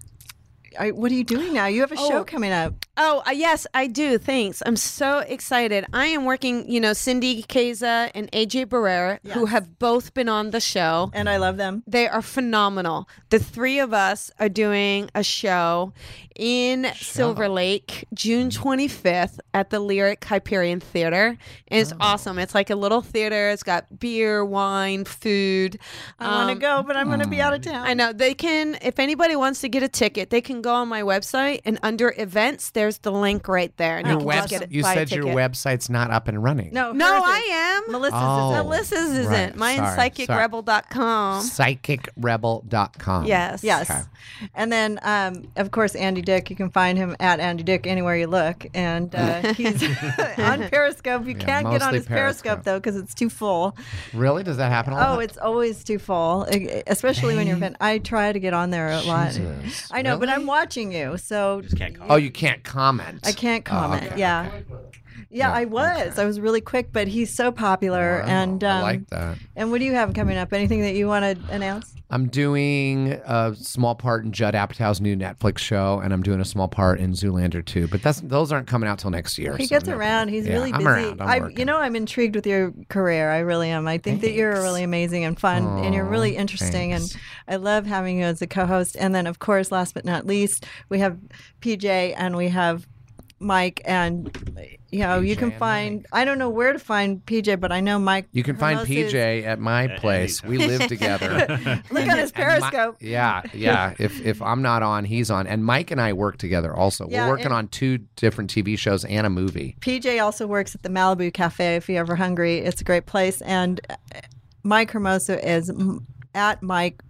I, what are you doing now? You have a show Oh. coming up. Oh, uh, yes, I do. Thanks. I'm so excited. I am working, you know, Cindy Kaza and AJ Barrera, who have both been on the show. And I love them. They are phenomenal. The three of us are doing a show in Silver Lake, June 25th at the Lyric Hyperion Theater. And it's awesome. It's like a little theater. It's got beer, wine, food. I want to Um, go, but I'm going to be out of town. I know they can. If anybody wants to get a ticket, they can go on my website and under events, there's the link right there. And Your you can web, just get it. you buy a said your website's not up and running. No, No. I am. Melissa's Oh. is up. Melissa's isn't. right. Mine's Sorry. psychicrebel.com. Psychicrebel.com. Yes. Yes. Okay. And then, um, of course, Andy Dick. You can find him at Andy Dick anywhere you look. And uh, he's on Periscope. You Yeah, can't get on his Periscope, Periscope. though because it's too full. Really? Does that happen a lot? Oh, it's always too full, especially when you're. I try to get on there a lot. Jesus. I know, but I'm watching you, so Can't call. Oh, you can't comment. I can't comment. okay, yeah. Yeah, Yeah, I was. okay. I was really quick, but he's so popular. Wow, and um, I like that. and what do you have coming up? Anything that you want to announce? I'm doing a small part in Judd Apatow's new Netflix show, and I'm doing a small part in Zoolander 2. But that's those aren't coming out till next year. He so gets no. around. He's Yeah, really I'm busy. around. I'm I, you know, I'm intrigued with your career. I really am. I think that you're really amazing and fun, and you're really interesting. thanks. And I love having you as a co-host. And then, of course, last but not least, we have PJ and we have Mike. And you know, you can and find. I don't know where to find PJ, but I know Mike. You can find Hermosa is- PJ at my place. We live together. Look at his And Mi- Periscope. yeah, yeah. If if I'm not on, he's on. And Mike and I work together also. Yeah, We're working on two different TV shows and a movie. PJ also works at the Malibu Cafe if you're ever hungry. It's a great place. And uh, Mike Hermosa is at Mike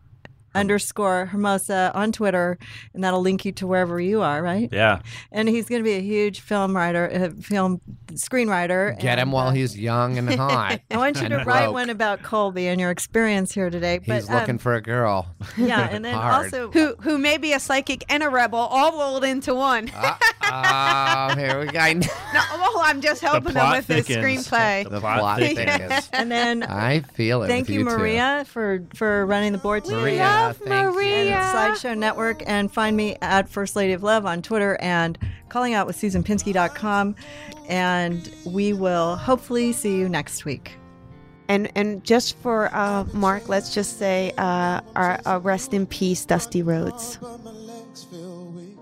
underscore Hermosa on Twitter, and that'll link you to wherever you are, right? Yeah. And he's going to be a huge film writer, uh, film screenwriter. Get him while uh, he's young and hot. I want you to write broke. one about Colby and your experience here today. But He's looking um, for a girl. yeah, and then hard. also Who who may be a psychic and a rebel, all rolled into one. Oh, here we go. No, oh, I'm just helping him with his thickens. screenplay. The plot plot thickens. thickens. and then I feel it. thank with you, two. Maria, for for running the board today. Maria, love thank you. Maria. and Sideshow Network, and find me at First Lady of Love on Twitter and calling out with SusanPinsky.com. And we will hopefully see you next week. And and just for uh, Mark, let's just say uh, our, uh, rest in peace, Dusty Rhodes. But my legs feel weak.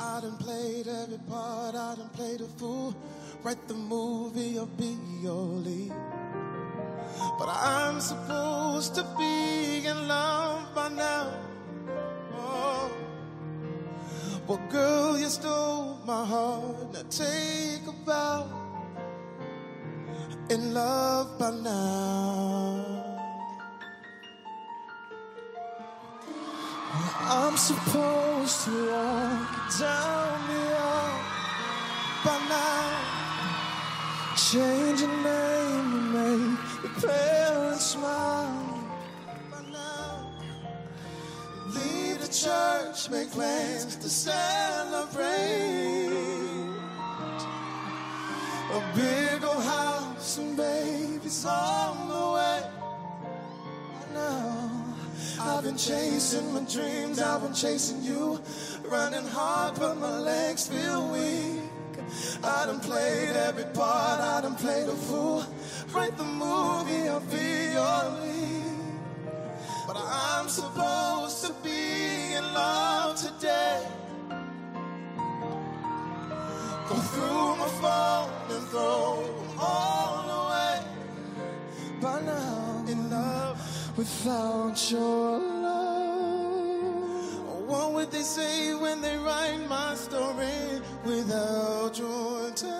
I done played every part, I done played a fool. Write the movie or be your lead. But I'm supposed to be in love by now. Oh. Well, girl, you stole my heart. Now take a bow. In love by now. I'm supposed to walk down the aisle by now. Change your name and make your parents smile Leave the church, make plans to celebrate. A big old house and babies on the way. Now, I've been chasing my dreams, I've been chasing you. Running hard, but my legs feel weak. I done played every part, I done played a fool. Write the movie, I'll be your lead. But I'm supposed to be in love today. Go through my phone and throw them all away. By now, in love without your love. What would they say when they write my story without your touch?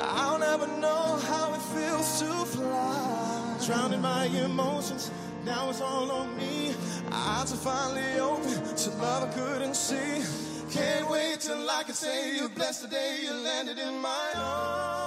I'll never know how it feels to fly. Drowning my emotions, now it's all on me. Eyes are finally open to love I couldn't see. Can't wait till I can say you're blessed the day you landed in my arms.